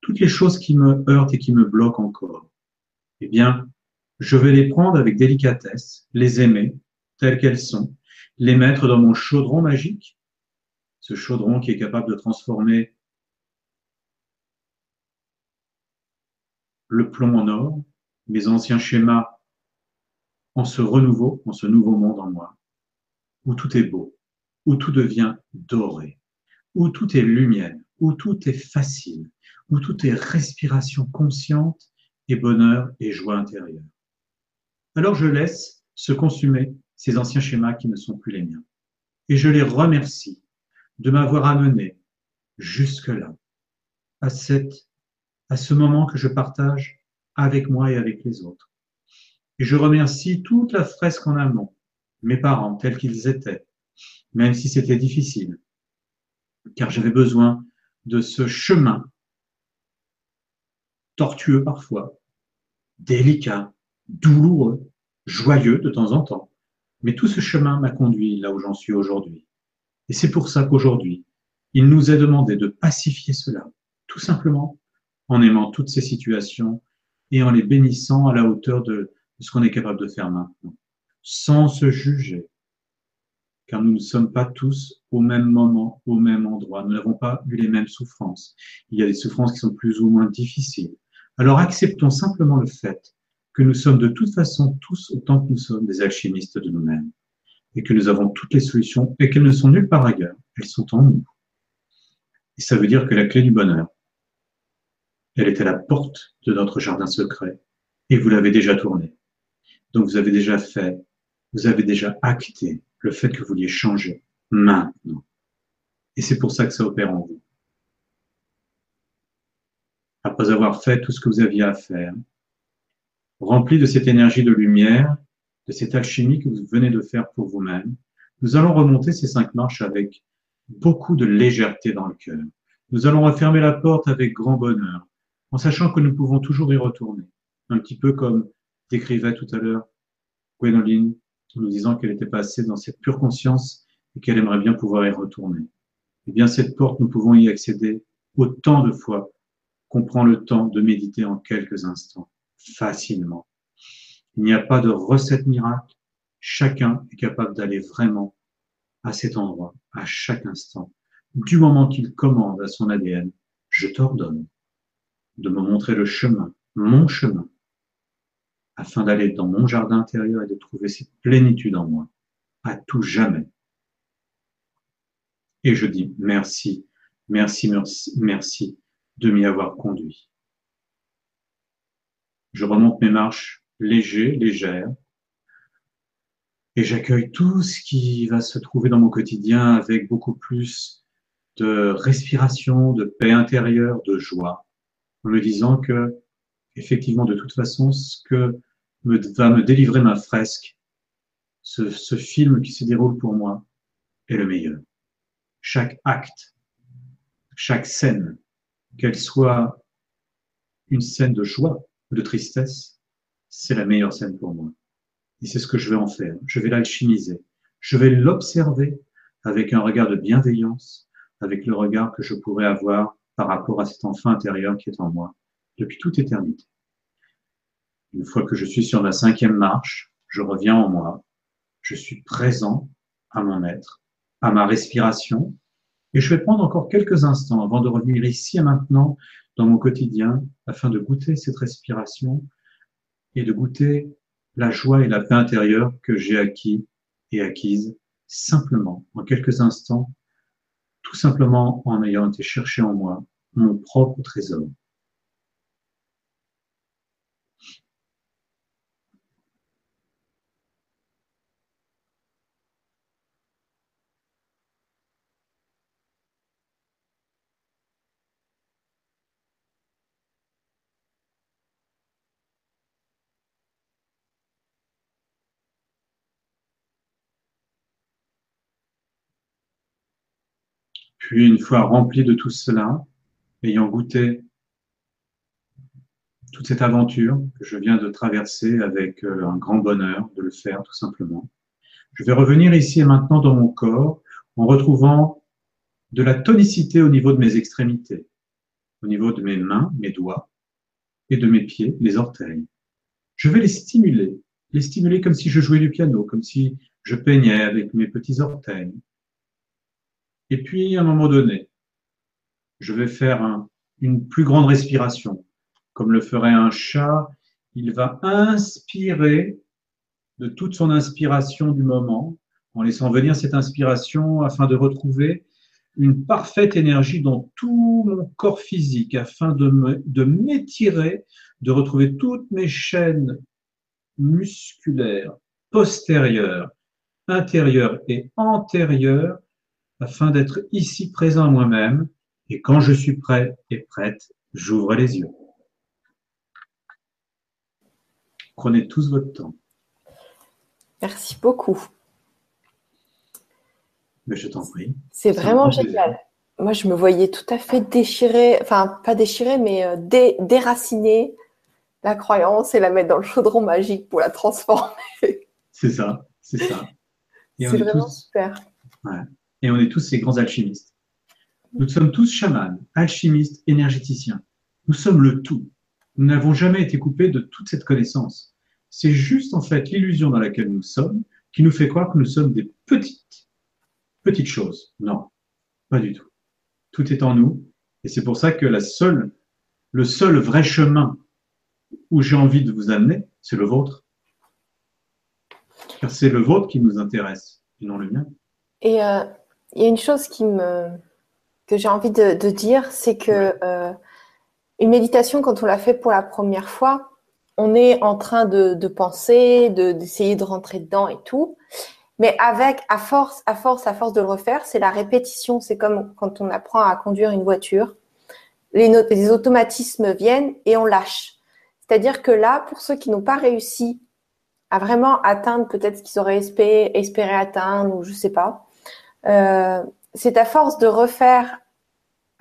Toutes les choses qui me heurtent et qui me bloquent encore. Eh bien, je vais les prendre avec délicatesse, les aimer, telles qu'elles sont, les mettre dans mon chaudron magique, ce chaudron qui est capable de transformer le plomb en or, mes anciens schémas en ce renouveau, en ce nouveau monde en moi, où tout est beau, où tout devient doré, où tout est lumière, où tout est facile, où tout est respiration consciente et bonheur et joie intérieure. Alors je laisse se consumer ces anciens schémas qui ne sont plus les miens. Et je les remercie de m'avoir amené jusque-là, à, cette, à ce moment que je partage avec moi et avec les autres. Et je remercie toute la fresque en amont, mes parents tels qu'ils étaient, même si c'était difficile, car j'avais besoin de ce chemin tortueux parfois, délicat, douloureux, joyeux de temps en temps, mais tout ce chemin m'a conduit là où j'en suis aujourd'hui. Et c'est pour ça qu'aujourd'hui, il nous est demandé de pacifier cela, tout simplement en aimant toutes ces situations et en les bénissant à la hauteur de, ce qu'on est capable de faire maintenant, sans se juger, car nous ne sommes pas tous au même moment, au même endroit. Nous n'avons pas eu les mêmes souffrances. Il y a des souffrances qui sont plus ou moins difficiles. Alors acceptons simplement le fait que nous sommes de toute façon tous autant que nous sommes des alchimistes de nous-mêmes et que nous avons toutes les solutions et qu'elles ne sont nulle part ailleurs, elles sont en nous. Et ça veut dire que la clé du bonheur, elle est à la porte de notre jardin secret et vous l'avez déjà tournée. Donc vous avez déjà fait, vous avez déjà acté le fait que vous vouliez changer maintenant. Et c'est pour ça que ça opère en vous. Après avoir fait tout ce que vous aviez à faire, Rempli de cette énergie de lumière, de cette alchimie que vous venez de faire pour vous-même, nous allons remonter ces cinq marches avec beaucoup de légèreté dans le cœur. Nous allons refermer la porte avec grand bonheur, en sachant que nous pouvons toujours y retourner. Un petit peu comme décrivait tout à l'heure Gwénoline, en nous disant qu'elle était passée dans cette pure conscience et qu'elle aimerait bien pouvoir y retourner. Eh bien, cette porte, nous pouvons y accéder autant de fois qu'on prend le temps de méditer en quelques instants facilement. Il n'y a pas de recette miracle. Chacun est capable d'aller vraiment à cet endroit, à chaque instant. Du moment qu'il commande à son ADN, je t'ordonne de me montrer le chemin, mon chemin, afin d'aller dans mon jardin intérieur et de trouver cette plénitude en moi, à tout jamais. Et je dis merci, merci, merci, merci de m'y avoir conduit. Je remonte mes marches léger, légères, et j'accueille tout ce qui va se trouver dans mon quotidien avec beaucoup plus de respiration, de paix intérieure, de joie, en me disant que, effectivement, de toute façon, ce que va me délivrer ma fresque, ce, ce film qui se déroule pour moi, est le meilleur. Chaque acte, chaque scène, qu'elle soit une scène de joie, de tristesse, c'est la meilleure scène pour moi. Et c'est ce que je vais en faire. Je vais l'alchimiser. Je vais l'observer avec un regard de bienveillance, avec le regard que je pourrais avoir par rapport à cet enfant intérieur qui est en moi depuis toute éternité. Une fois que je suis sur la cinquième marche, je reviens en moi, je suis présent à mon être, à ma respiration, et je vais prendre encore quelques instants avant de revenir ici et maintenant dans mon quotidien afin de goûter cette respiration et de goûter la joie et la paix intérieure que j'ai acquis et acquise simplement, en quelques instants, tout simplement en ayant été chercher en moi mon propre trésor. Puis, une fois rempli de tout cela, ayant goûté toute cette aventure que je viens de traverser avec euh, un grand bonheur de le faire tout simplement, je vais revenir ici et maintenant dans mon corps en retrouvant de la tonicité au niveau de mes extrémités, au niveau de mes mains, mes doigts et de mes pieds, les orteils. Je vais les stimuler, les stimuler comme si je jouais du piano, comme si je peignais avec mes petits orteils, et puis, à un moment donné, je vais faire une plus grande respiration. Comme le ferait un chat, il va inspirer de toute son inspiration du moment, en laissant venir cette inspiration afin de retrouver une parfaite énergie dans tout mon corps physique, afin de m'étirer, de retrouver toutes mes chaînes musculaires, postérieures, intérieures et antérieures afin d'être ici présent moi-même, et quand je suis prêt et prête, j'ouvre les yeux. Prenez tous votre temps. Merci beaucoup. Mais je t'en prie. C'est vraiment génial. Moi, je me voyais tout à fait déchirer, enfin, pas déchirer, mais euh, déraciner la croyance et la mettre dans le chaudron magique pour la transformer. C'est ça, c'est ça. C'est vraiment super. Ouais et on est tous ces grands alchimistes. Nous sommes tous chamans, alchimistes, énergéticiens. Nous sommes le tout. Nous n'avons jamais été coupés de toute cette connaissance. C'est juste en fait l'illusion dans laquelle nous sommes qui nous fait croire que nous sommes des petites, petites choses. Non, pas du tout. Tout est en nous et c'est pour ça que la seule, le seul vrai chemin où j'ai envie de vous amener, c'est le vôtre. Car c'est le vôtre qui nous intéresse et non le mien. Et euh, il y a une chose qui me, que j'ai envie de, dire, c'est que euh, une méditation, quand on la fait pour la première fois, on est en train de, de penser, d'essayer de, rentrer dedans et tout. Mais avec, à force, à force, à force de le refaire, c'est la répétition. C'est comme quand on apprend à conduire une voiture. Les, les automatismes viennent et on lâche. C'est-à-dire que là, pour ceux qui n'ont pas réussi à vraiment atteindre peut-être ce qu'ils auraient espéré, espéré atteindre ou je sais pas, euh, c'est à force de refaire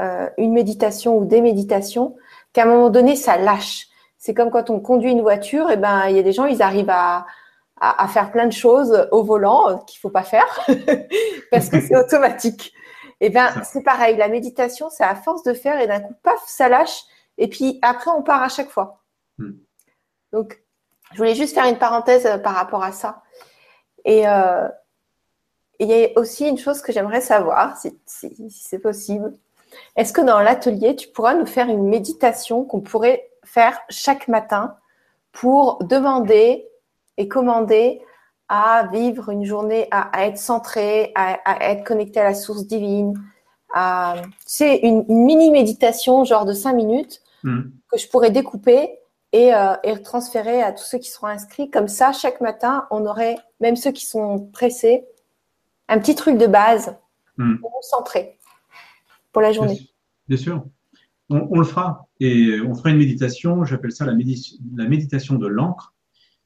euh, une méditation ou des méditations qu'à un moment donné, ça lâche. C'est comme quand on conduit une voiture, et eh ben il y a des gens, ils arrivent à, à, faire plein de choses au volant euh, qu'il faut pas faire parce que c'est automatique. Et eh ben c'est pareil, la méditation, c'est à force de faire et d'un coup, paf, ça lâche. Et puis après, on part à chaque fois. Hmm. Donc, je voulais juste faire une parenthèse par rapport à ça. Et, euh, il y a aussi une chose que j'aimerais savoir, si, c'est possible. Est-ce que dans l'atelier, tu pourras nous faire une méditation qu'on pourrait faire chaque matin pour demander et commander à vivre une journée, à, être centré, à, être connecté à la source divine. C'est une, mini méditation, genre de cinq minutes, hmm. que je pourrais découper et, euh, et, transférer à tous ceux qui seront inscrits. Comme ça, chaque matin, on aurait, même ceux qui sont pressés, un petit truc de base hmm. pour vous centrer pour la journée. Bien sûr. On, le fera et on fera une méditation, j'appelle ça la, la, méditation de l'encre.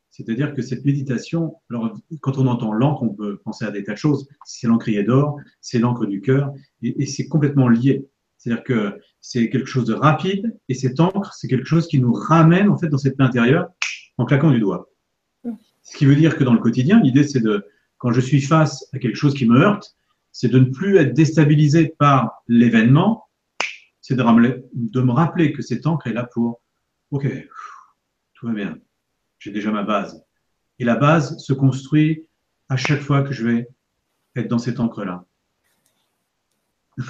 C'est-à-dire que cette méditation, alors, quand on entend l'encre, on peut penser à des tas de choses. C'est l'encrier d'or, c'est l'encre du cœur, et, c'est complètement lié. C'est-à-dire que c'est quelque chose de rapide, et cette encre, c'est quelque chose qui nous ramène en fait dans cette paix intérieure en claquant du doigt. Hmm. Ce qui veut dire que dans le quotidien, l'idée c'est de, quand je suis face à quelque chose qui me heurte, c'est de ne plus être déstabilisé par l'événement, c'est de, de me rappeler que cette encre est là pour, ok, tout va bien, j'ai déjà ma base. Et la base se construit à chaque fois que je vais être dans cette encre-là.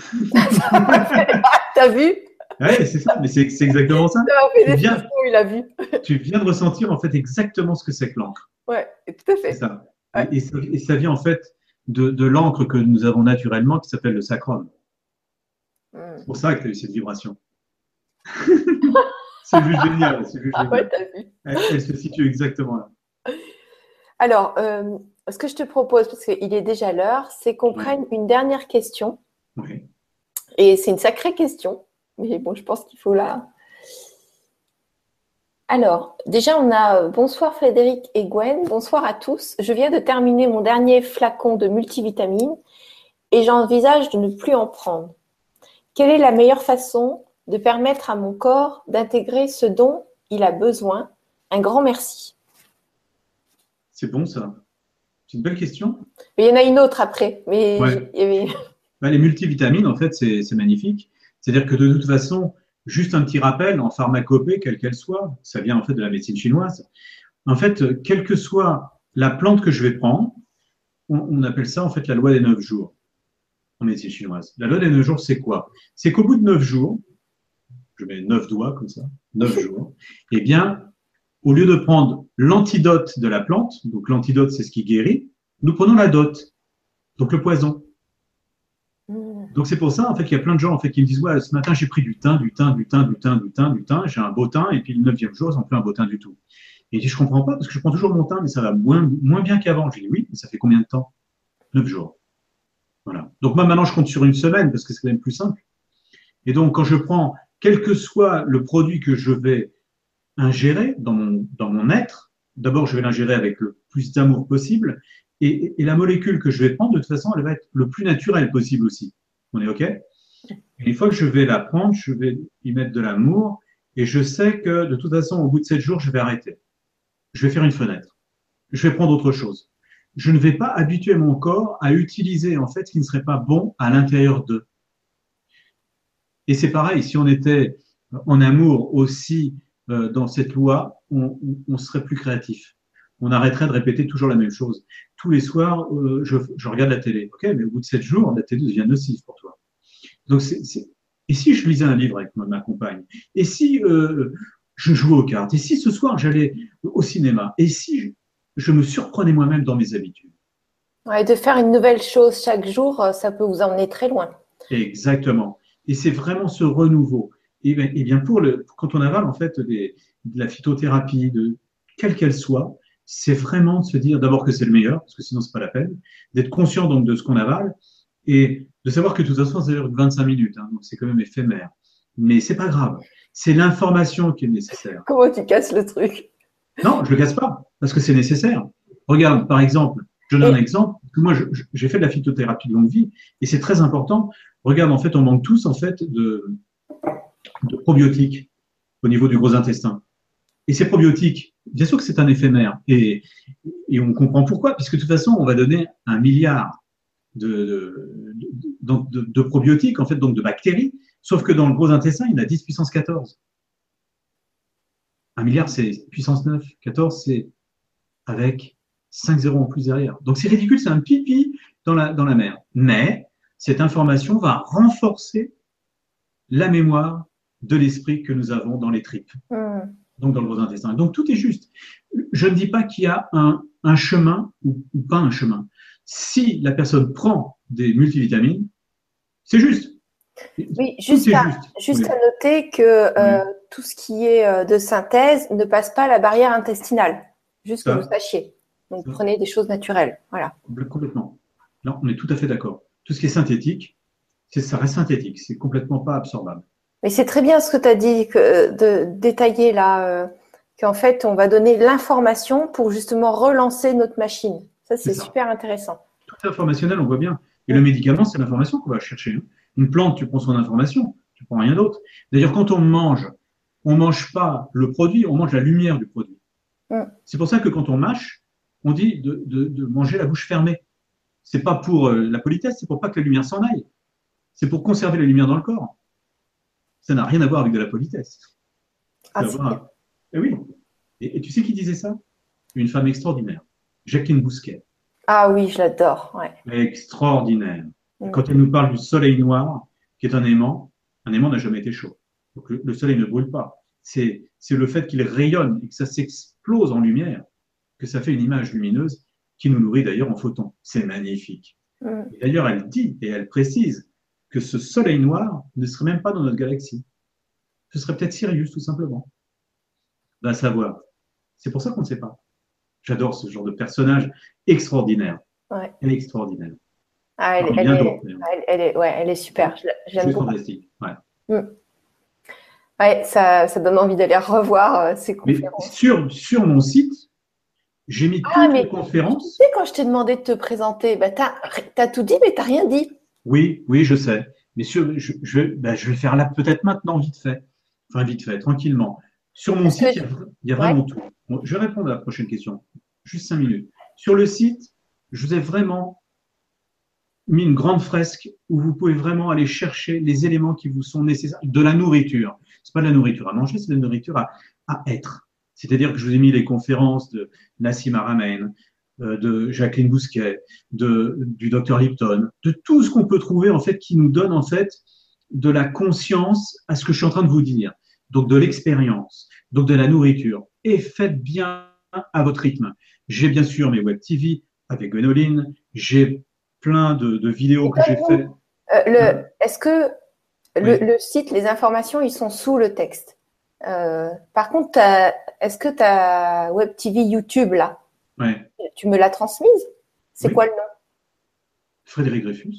T'as vu? Oui, c'est ça, mais c'est exactement ça. Tu viens, il a vu. tu viens de ressentir en fait exactement ce que c'est que l'encre. Ouais, tout à fait. Ça. Et, ça. vient en fait de, l'encre que nous avons naturellement qui s'appelle le sacrum. Hmm. C'est pour ça que tu as eu cette vibration. c'est juste génial. Juste ah ouais, vu. Elle, se situe exactement là. Alors, euh, ce que je te propose, parce qu'il est déjà l'heure, c'est qu'on prenne une dernière question. Oui. Et c'est une sacrée question, mais bon, je pense qu'il faut la. Alors, déjà, on a euh, bonsoir Frédéric et Gwen, bonsoir à tous. Je viens de terminer mon dernier flacon de multivitamines et j'envisage de ne plus en prendre. Quelle est la meilleure façon de permettre à mon corps d'intégrer ce dont il a besoin? Un grand merci. C'est bon ça. C'est une belle question. il y en a une autre après. Mais bah, les multivitamines, en fait, c'est magnifique. C'est-à-dire que de toute façon, juste un petit rappel, en pharmacopée, quelle qu'elle soit, ça vient en fait de la médecine chinoise. En fait, quelle que soit la plante que je vais prendre, on, appelle ça en fait la loi des neuf jours en médecine chinoise. La loi des neuf jours, c'est quoi? C'est qu'au bout de neuf jours, je mets neuf doigts comme ça, neuf jours, eh bien, au lieu de prendre l'antidote de la plante, donc l'antidote c'est ce qui guérit, nous prenons la dot, donc le poison. Donc c'est pour ça en fait qu'il y a plein de gens en fait qui me disent ouais ce matin j'ai pris du thym, du thym, du thym, du thym, du thym, du thym, j'ai un beau thym et puis le neuvième jour n'ont plus un beau thym du tout. Et je dis je comprends pas parce que je prends toujours mon thym mais ça va moins, moins bien qu'avant. Je dis oui mais ça fait combien de temps? Neuf jours. Voilà. Donc moi maintenant je compte sur une semaine parce que c'est quand même plus simple. Et donc quand je prends quel que soit le produit que je vais ingérer dans mon, dans mon être. D'abord, je vais l'ingérer avec le plus d'amour possible. Et, et, la molécule que je vais prendre, de toute façon, elle va être le plus naturelle possible aussi. On est OK? Une fois que je vais la prendre, je vais y mettre de l'amour. Et je sais que de toute façon, au bout de sept jours, je vais arrêter. Je vais faire une fenêtre. Je vais prendre autre chose. Je ne vais pas habituer mon corps à utiliser en fait ce qui ne serait pas bon à l'intérieur d'eux. Et c'est pareil, si on était en amour aussi euh, dans cette loi, on, serait plus créatif. On arrêterait de répéter toujours la même chose. Tous les soirs, euh, je, regarde la télé. Ok, mais au bout de sept jours, la télé devient nocive pour toi. Donc, c'est, et si je lisais un livre avec ma, compagne? Et si euh, je jouais aux cartes? Et si ce soir j'allais au cinéma? Et si je, me surprenais moi-même dans mes habitudes? Ouais, De faire une nouvelle chose chaque jour, ça peut vous emmener très loin. Exactement. Et c'est vraiment ce renouveau. Et bien, et bien pour le, quand on avale en fait des, de la phytothérapie, de quelle qu'elle soit, c'est vraiment de se dire d'abord que c'est le meilleur, parce que sinon c'est pas la peine, d'être conscient donc de ce qu'on avale et de savoir que de toute façon ça dure 25 minutes, hein, donc c'est quand même éphémère. Mais c'est pas grave, c'est l'information qui est nécessaire. Comment tu casses le truc? Non, je le casse pas, parce que c'est nécessaire. Regarde, par exemple, je donne un exemple. Moi, j'ai fait de la phytothérapie de longue vie et c'est très important. Regarde, en fait, on manque tous en fait de, de probiotiques au niveau du gros intestin. Et ces probiotiques, bien sûr que c'est un éphémère. Et, on comprend pourquoi, puisque de toute façon, on va donner un milliard de, probiotiques, en fait, donc de bactéries, sauf que dans le gros intestin, il y en a 10 puissance 14. Un milliard, c'est puissance 9. 14, c'est avec 5 zéros en plus derrière. Donc c'est ridicule, c'est un pipi dans la, mer. Mais cette information va renforcer la mémoire de l'esprit que nous avons dans les tripes, hmm. Donc dans le gros intestin. Donc tout est juste. Je ne dis pas qu'il y a un, chemin ou, pas un chemin. Si la personne prend des multivitamines, c'est juste. Oui, juste, à, juste à, noter que euh, tout ce qui est euh, de synthèse ne passe pas la barrière intestinale. Juste que vous sachiez. Donc prenez des choses naturelles. Voilà. Complètement. Non, on est tout à fait d'accord. Tout ce qui est synthétique, ça reste synthétique. C'est complètement pas absorbable. Mais c'est très bien ce que tu as dit que, de détailler là, euh, qu'en fait, on va donner l'information pour justement relancer notre machine. Ça, c'est super intéressant. Tout est informationnel, on voit bien. Et le médicament, c'est l'information qu'on va chercher. Hein. Une plante, tu prends son information, tu prends rien d'autre. D'ailleurs, quand on mange, on mange pas le produit, on mange la lumière du produit. Mm. C'est pour ça que quand on mâche, on dit de, de, de, manger la bouche fermée. C'est pas pour euh, la politesse, c'est pour pas que la lumière s'en aille. C'est pour conserver la lumière dans le corps. Ça n'a rien à voir avec de la politesse. Ah, Et eh oui. Et, tu sais qui disait ça? Une femme extraordinaire, Jacqueline Bousquet. Ah oui, je l'adore. Extraordinaire. Mm. Quand elle nous parle du soleil noir, qui est un aimant, un aimant n'a jamais été chaud. Donc le, soleil ne brûle pas. C'est le fait qu'il rayonne et que ça s'explose en lumière que ça fait une image lumineuse qui nous nourrit d'ailleurs en photons. C'est magnifique. Mm. D'ailleurs, elle dit et elle précise que ce soleil noir ne serait même pas dans notre galaxie. Ce serait peut-être Sirius, tout simplement. Va savoir. C'est pour ça qu'on ne sait pas. J'adore ce genre de personnage extraordinaire. Elle est extraordinaire. Ah, elle, est, ouais, elle est super. J'aime beaucoup. fantastique. Ouais. Mm. Ouais, ça, ça, donne envie d'aller revoir euh, ces conférences. sur, sur mon site, j'ai mis ah, toutes les conférences. Tu sais, quand je t'ai demandé de te présenter, bah, tu as, tout dit, mais tu n'as rien dit. Oui, oui, je sais. Mais sur, je, je, je vais faire là peut-être maintenant, vite fait. Enfin, vite fait, tranquillement. Sur mon site, il y a, vraiment tout. je vais répondre à la prochaine question. Juste cinq minutes. Sur le site, je vous ai vraiment mis une grande fresque où vous pouvez vraiment aller chercher les éléments qui vous sont nécessaires. De la nourriture. C'est pas de la nourriture à manger, c'est de la nourriture à, à être. C'est-à-dire que je vous ai mis les conférences de Nassim Haramein, euh, de Jacqueline Bousquet, de, du docteur Lipton, de tout ce qu'on peut trouver en fait qui nous donne en fait de la conscience à ce que je suis en train de vous dire. Donc de l'expérience, donc de la nourriture. Et faites bien à votre rythme. J'ai bien sûr mes web TV avec Gwenoline, j'ai plein de, vidéos que j'ai fait. Euh, Est-ce que le, site, les informations, ils sont sous le texte? Euh, Par contre, est-ce que ta web TV YouTube là, tu me l'as transmise C'est quoi le nom? Frédéric Dreyfus.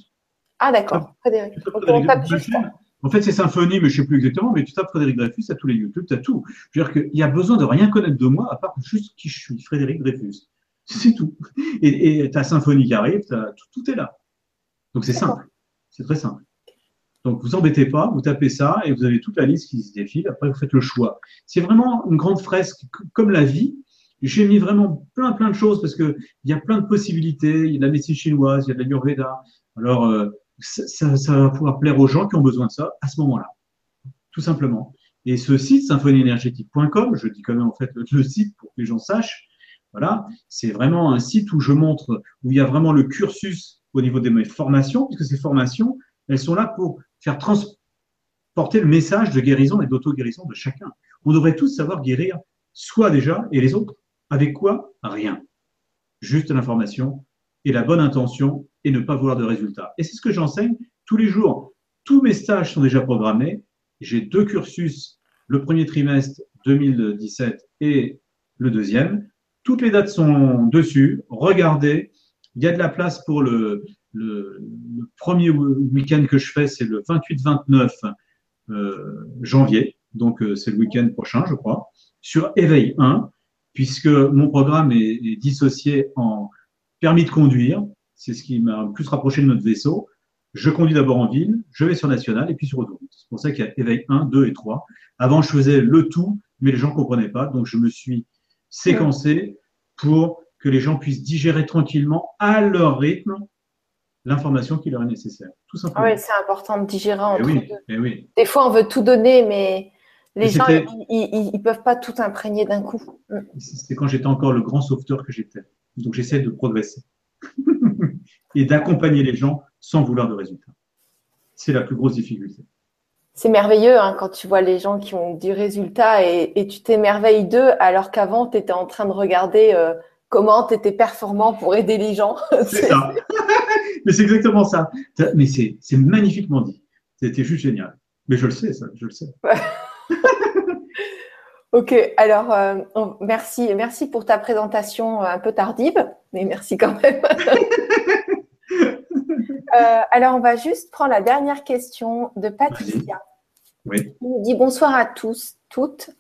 Ah d'accord, Frédéric. En fait, c'est Symphonie, mais je ne sais plus exactement, mais tu tapes Frédéric Dreyfus, tu as tous les YouTube, tu as tout. Je veux dire qu'il y a besoin de rien connaître de moi, à part juste qui je suis, Frédéric Dreyfus. C'est tout. Et tu as Symphonie qui arrive, tout, est là. Donc c'est simple. C'est très simple. Donc vous embêtez pas, vous tapez ça et vous avez toute la liste qui se défile. Après, vous faites le choix. C'est vraiment une grande fresque comme la vie. J'ai mis vraiment plein plein de choses parce que il y a plein de possibilités. Il y a de la médecine chinoise, il y a de la l'ayurveda. Alors euh, ça, ça, va pouvoir plaire aux gens qui ont besoin de ça à ce moment-là, tout simplement. Et ce site symphonieénergétique.com, je dis quand même en fait le site pour que les gens sachent. Voilà, c'est vraiment un site où je montre où il y a vraiment le cursus au niveau des formations, puisque ces formations, elles sont là pour faire transporter le message de guérison et d'auto-guérison de chacun. On devrait tous savoir guérir soi déjà et les autres. Avec quoi? Rien. Juste l'information et la bonne intention et ne pas vouloir de résultats. Et c'est ce que j'enseigne tous les jours. Tous mes stages sont déjà programmés. J'ai deux cursus, le premier trimestre 2017 et le deuxième. Toutes les dates sont dessus. Regardez. Il y a de la place pour le, premier week-end que je fais, c'est le 28-29 euh, janvier, donc euh, c'est le week-end prochain, je crois, sur Éveil 1, puisque mon programme est, dissocié en permis de conduire, c'est ce qui m'a le plus rapproché de notre vaisseau. Je conduis d'abord en ville, je vais sur National et puis sur autoroute. C'est pour ça qu'il y a Éveil 1, 2 et 3. Avant, je faisais le tout, mais les gens ne comprenaient pas, donc je me suis séquencé pour que les gens puissent digérer tranquillement à leur rythme l'information qui leur est nécessaire. Tout simplement. Ah oui, c'est important de digérer entre eh oui, eh oui. Des fois, on veut tout donner, mais les gens, ils ne peuvent pas tout imprégner d'un coup. C'est quand j'étais encore le grand sauveteur que j'étais. Donc, j'essaie de progresser et d'accompagner les gens sans vouloir de résultats. C'est la plus grosse difficulté. C'est merveilleux hein, quand tu vois les gens qui ont du résultat et, tu t'émerveilles d'eux alors qu'avant, tu étais en train de regarder euh, comment tu étais performant pour aider les gens. C'est ça. mais c'est exactement ça. Mais c'est magnifiquement dit. C'était juste génial. Mais je le sais, ça, je le sais. Ok, alors euh, merci, merci pour ta présentation un peu tardive, mais merci quand même. Euh, alors, on va juste prendre la dernière question de Patricia. Oui. Il nous dit bonsoir à tous, toutes.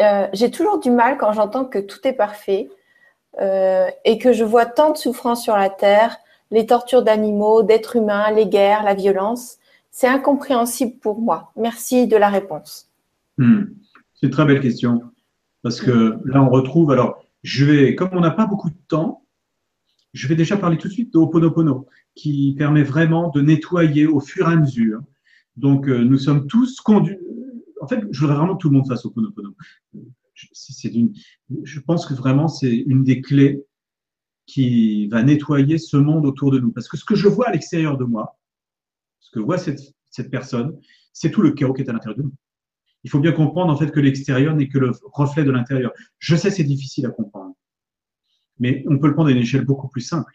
Euh, j'ai toujours du mal quand j'entends que tout est parfait et que je vois tant de souffrances sur la terre les tortures d'animaux, d'êtres humains, les guerres, la violence. C'est incompréhensible pour moi. Merci de la réponse. Hmm. C'est une très belle question. Parce que là, on retrouve. Alors, je vais, comme on n'a pas beaucoup de temps, Je vais déjà parler tout de suite de Ho'oponopono, qui permet vraiment de nettoyer au fur et à mesure. Donc, euh, nous sommes tous conduits. En fait, je voudrais vraiment que tout le monde fasse Ho'oponopono. C'est une... Je pense que vraiment, c'est une des clés qui va nettoyer ce monde autour de nous. Parce que ce que je vois à l'extérieur de moi, ce que voit cette, cette personne, c'est tout le chaos qui est à l'intérieur de nous. Il faut bien comprendre en fait que l'extérieur n'est que le reflet de l'intérieur. Je sais c'est difficile à comprendre, mais on peut le prendre à une échelle beaucoup plus simple.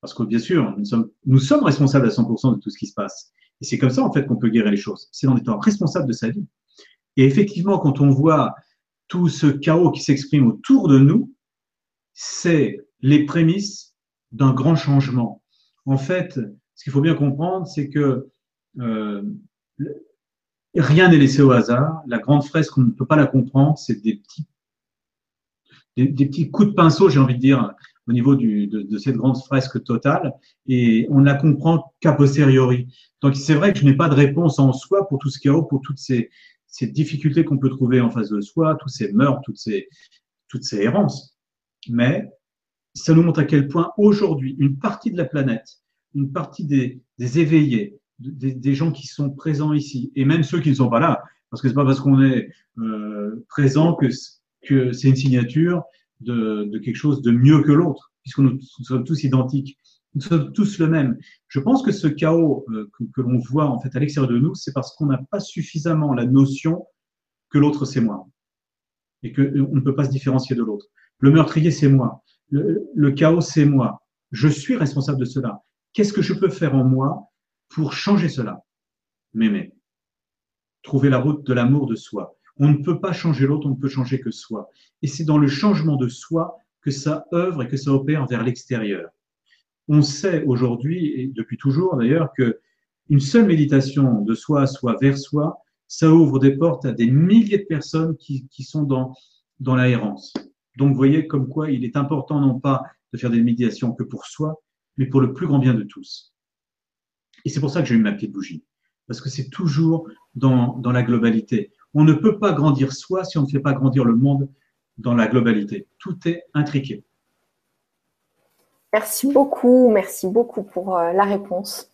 Parce que bien sûr, nous sommes, nous sommes responsables à 100% de tout ce qui se passe. Et c'est comme ça en fait qu'on peut guérir les choses. C'est en étant responsable de sa vie. Et effectivement, quand on voit tout ce chaos qui s'exprime autour de nous, c'est les prémices d'un grand changement. En fait, ce qu'il faut bien comprendre, c'est que euh, Rien n'est laissé au hasard. La grande fresque, on ne peut pas la comprendre. C'est des petits, des, petits coups de pinceau, j'ai envie de dire, au niveau du, de, cette grande fresque totale. Et on ne la comprend qu'a posteriori. Donc, c'est vrai que je n'ai pas de réponse en soi pour tout ce a, pour toutes ces, ces difficultés qu'on peut trouver en face de soi, tous ces meurtres, toutes ces, toutes ces errances. Mais ça nous montre à quel point aujourd'hui, une partie de la planète, une partie des, des éveillés, des, gens qui sont présents ici, et même ceux qui ne sont pas là, parce que c'est pas parce qu'on est euh, présent que, que c'est une signature de, de, quelque chose de mieux que l'autre, puisque nous, sommes tous identiques, nous sommes tous le même. Je pense que ce chaos euh, que, que l'on voit en fait à l'extérieur de nous, c'est parce qu'on n'a pas suffisamment la notion que l'autre c'est moi, et que on ne peut pas se différencier de l'autre. Le meurtrier c'est moi, le, le chaos c'est moi. Je suis responsable de cela. Qu'est-ce que je peux faire en moi pour changer cela. M'aimer. Trouver la route de l'amour de soi. On ne peut pas changer l'autre, on ne peut changer que soi. Et c'est dans le changement de soi que ça œuvre et que ça opère vers l'extérieur. On sait aujourd'hui, et depuis toujours d'ailleurs, que une seule méditation de soi à soi vers soi, ça ouvre des portes à des milliers de personnes qui, sont dans, dans l'errance. Donc, vous voyez comme quoi il est important non pas de faire des méditations que pour soi, mais pour le plus grand bien de tous. Et c'est pour ça que j'ai eu ma petite bougie. Parce que c'est toujours dans, dans la globalité. On ne peut pas grandir soi si on ne fait pas grandir le monde dans la globalité. Tout est intriqué. Merci beaucoup, merci beaucoup pour euh, la réponse.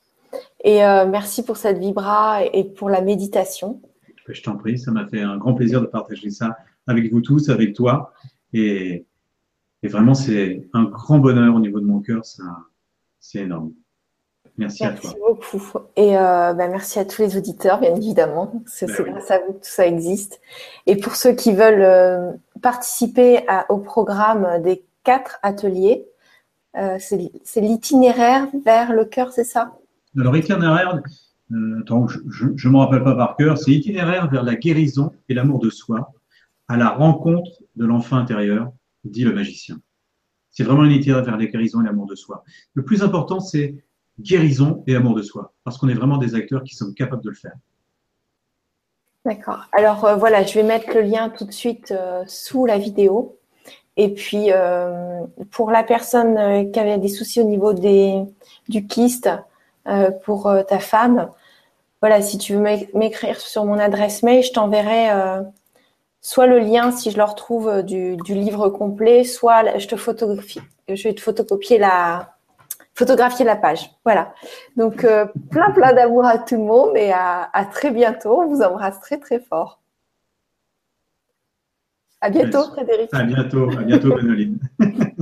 Et euh, merci pour cette vibra et pour la méditation. Je t'en prie, ça m'a fait un grand plaisir de partager ça avec vous tous, avec toi. Et, et vraiment, c'est un grand bonheur au niveau de mon cœur. C'est énorme. Merci, à toi. beaucoup. Et euh, bah, merci à tous les auditeurs, bien évidemment. C'est ben grâce à vous que tout ça existe. Et pour ceux qui veulent euh, participer au programme des quatre ateliers, euh, c'est l'itinéraire vers le cœur, c'est ça? Alors, itinéraire, attends, je ne me rappelle pas par cœur, c'est itinéraire vers la guérison et l'amour de soi, à la rencontre de l'enfant intérieur, dit le magicien. C'est vraiment un itinéraire vers la guérison et l'amour de soi. Le plus important, c'est guérison et amour de soi, parce qu'on est vraiment des acteurs qui sont capables de le faire. D'accord. Alors euh, voilà, je vais mettre le lien tout de suite euh, sous la vidéo. Et puis, euh, pour la personne qui avait des soucis au niveau des, du kyste, pour ta femme, voilà, si tu veux m'écrire sur mon adresse mail, je t'enverrai soit le lien, si je le retrouve, du, du livre complet, soit je te photographie, je vais te photocopier la, photographier la page. Voilà. Donc, euh, plein, plein d'amour à tout le monde et à, à, très bientôt. On vous embrasse très, très fort. À bientôt, Frédéric. À bientôt, à bientôt, Benoît.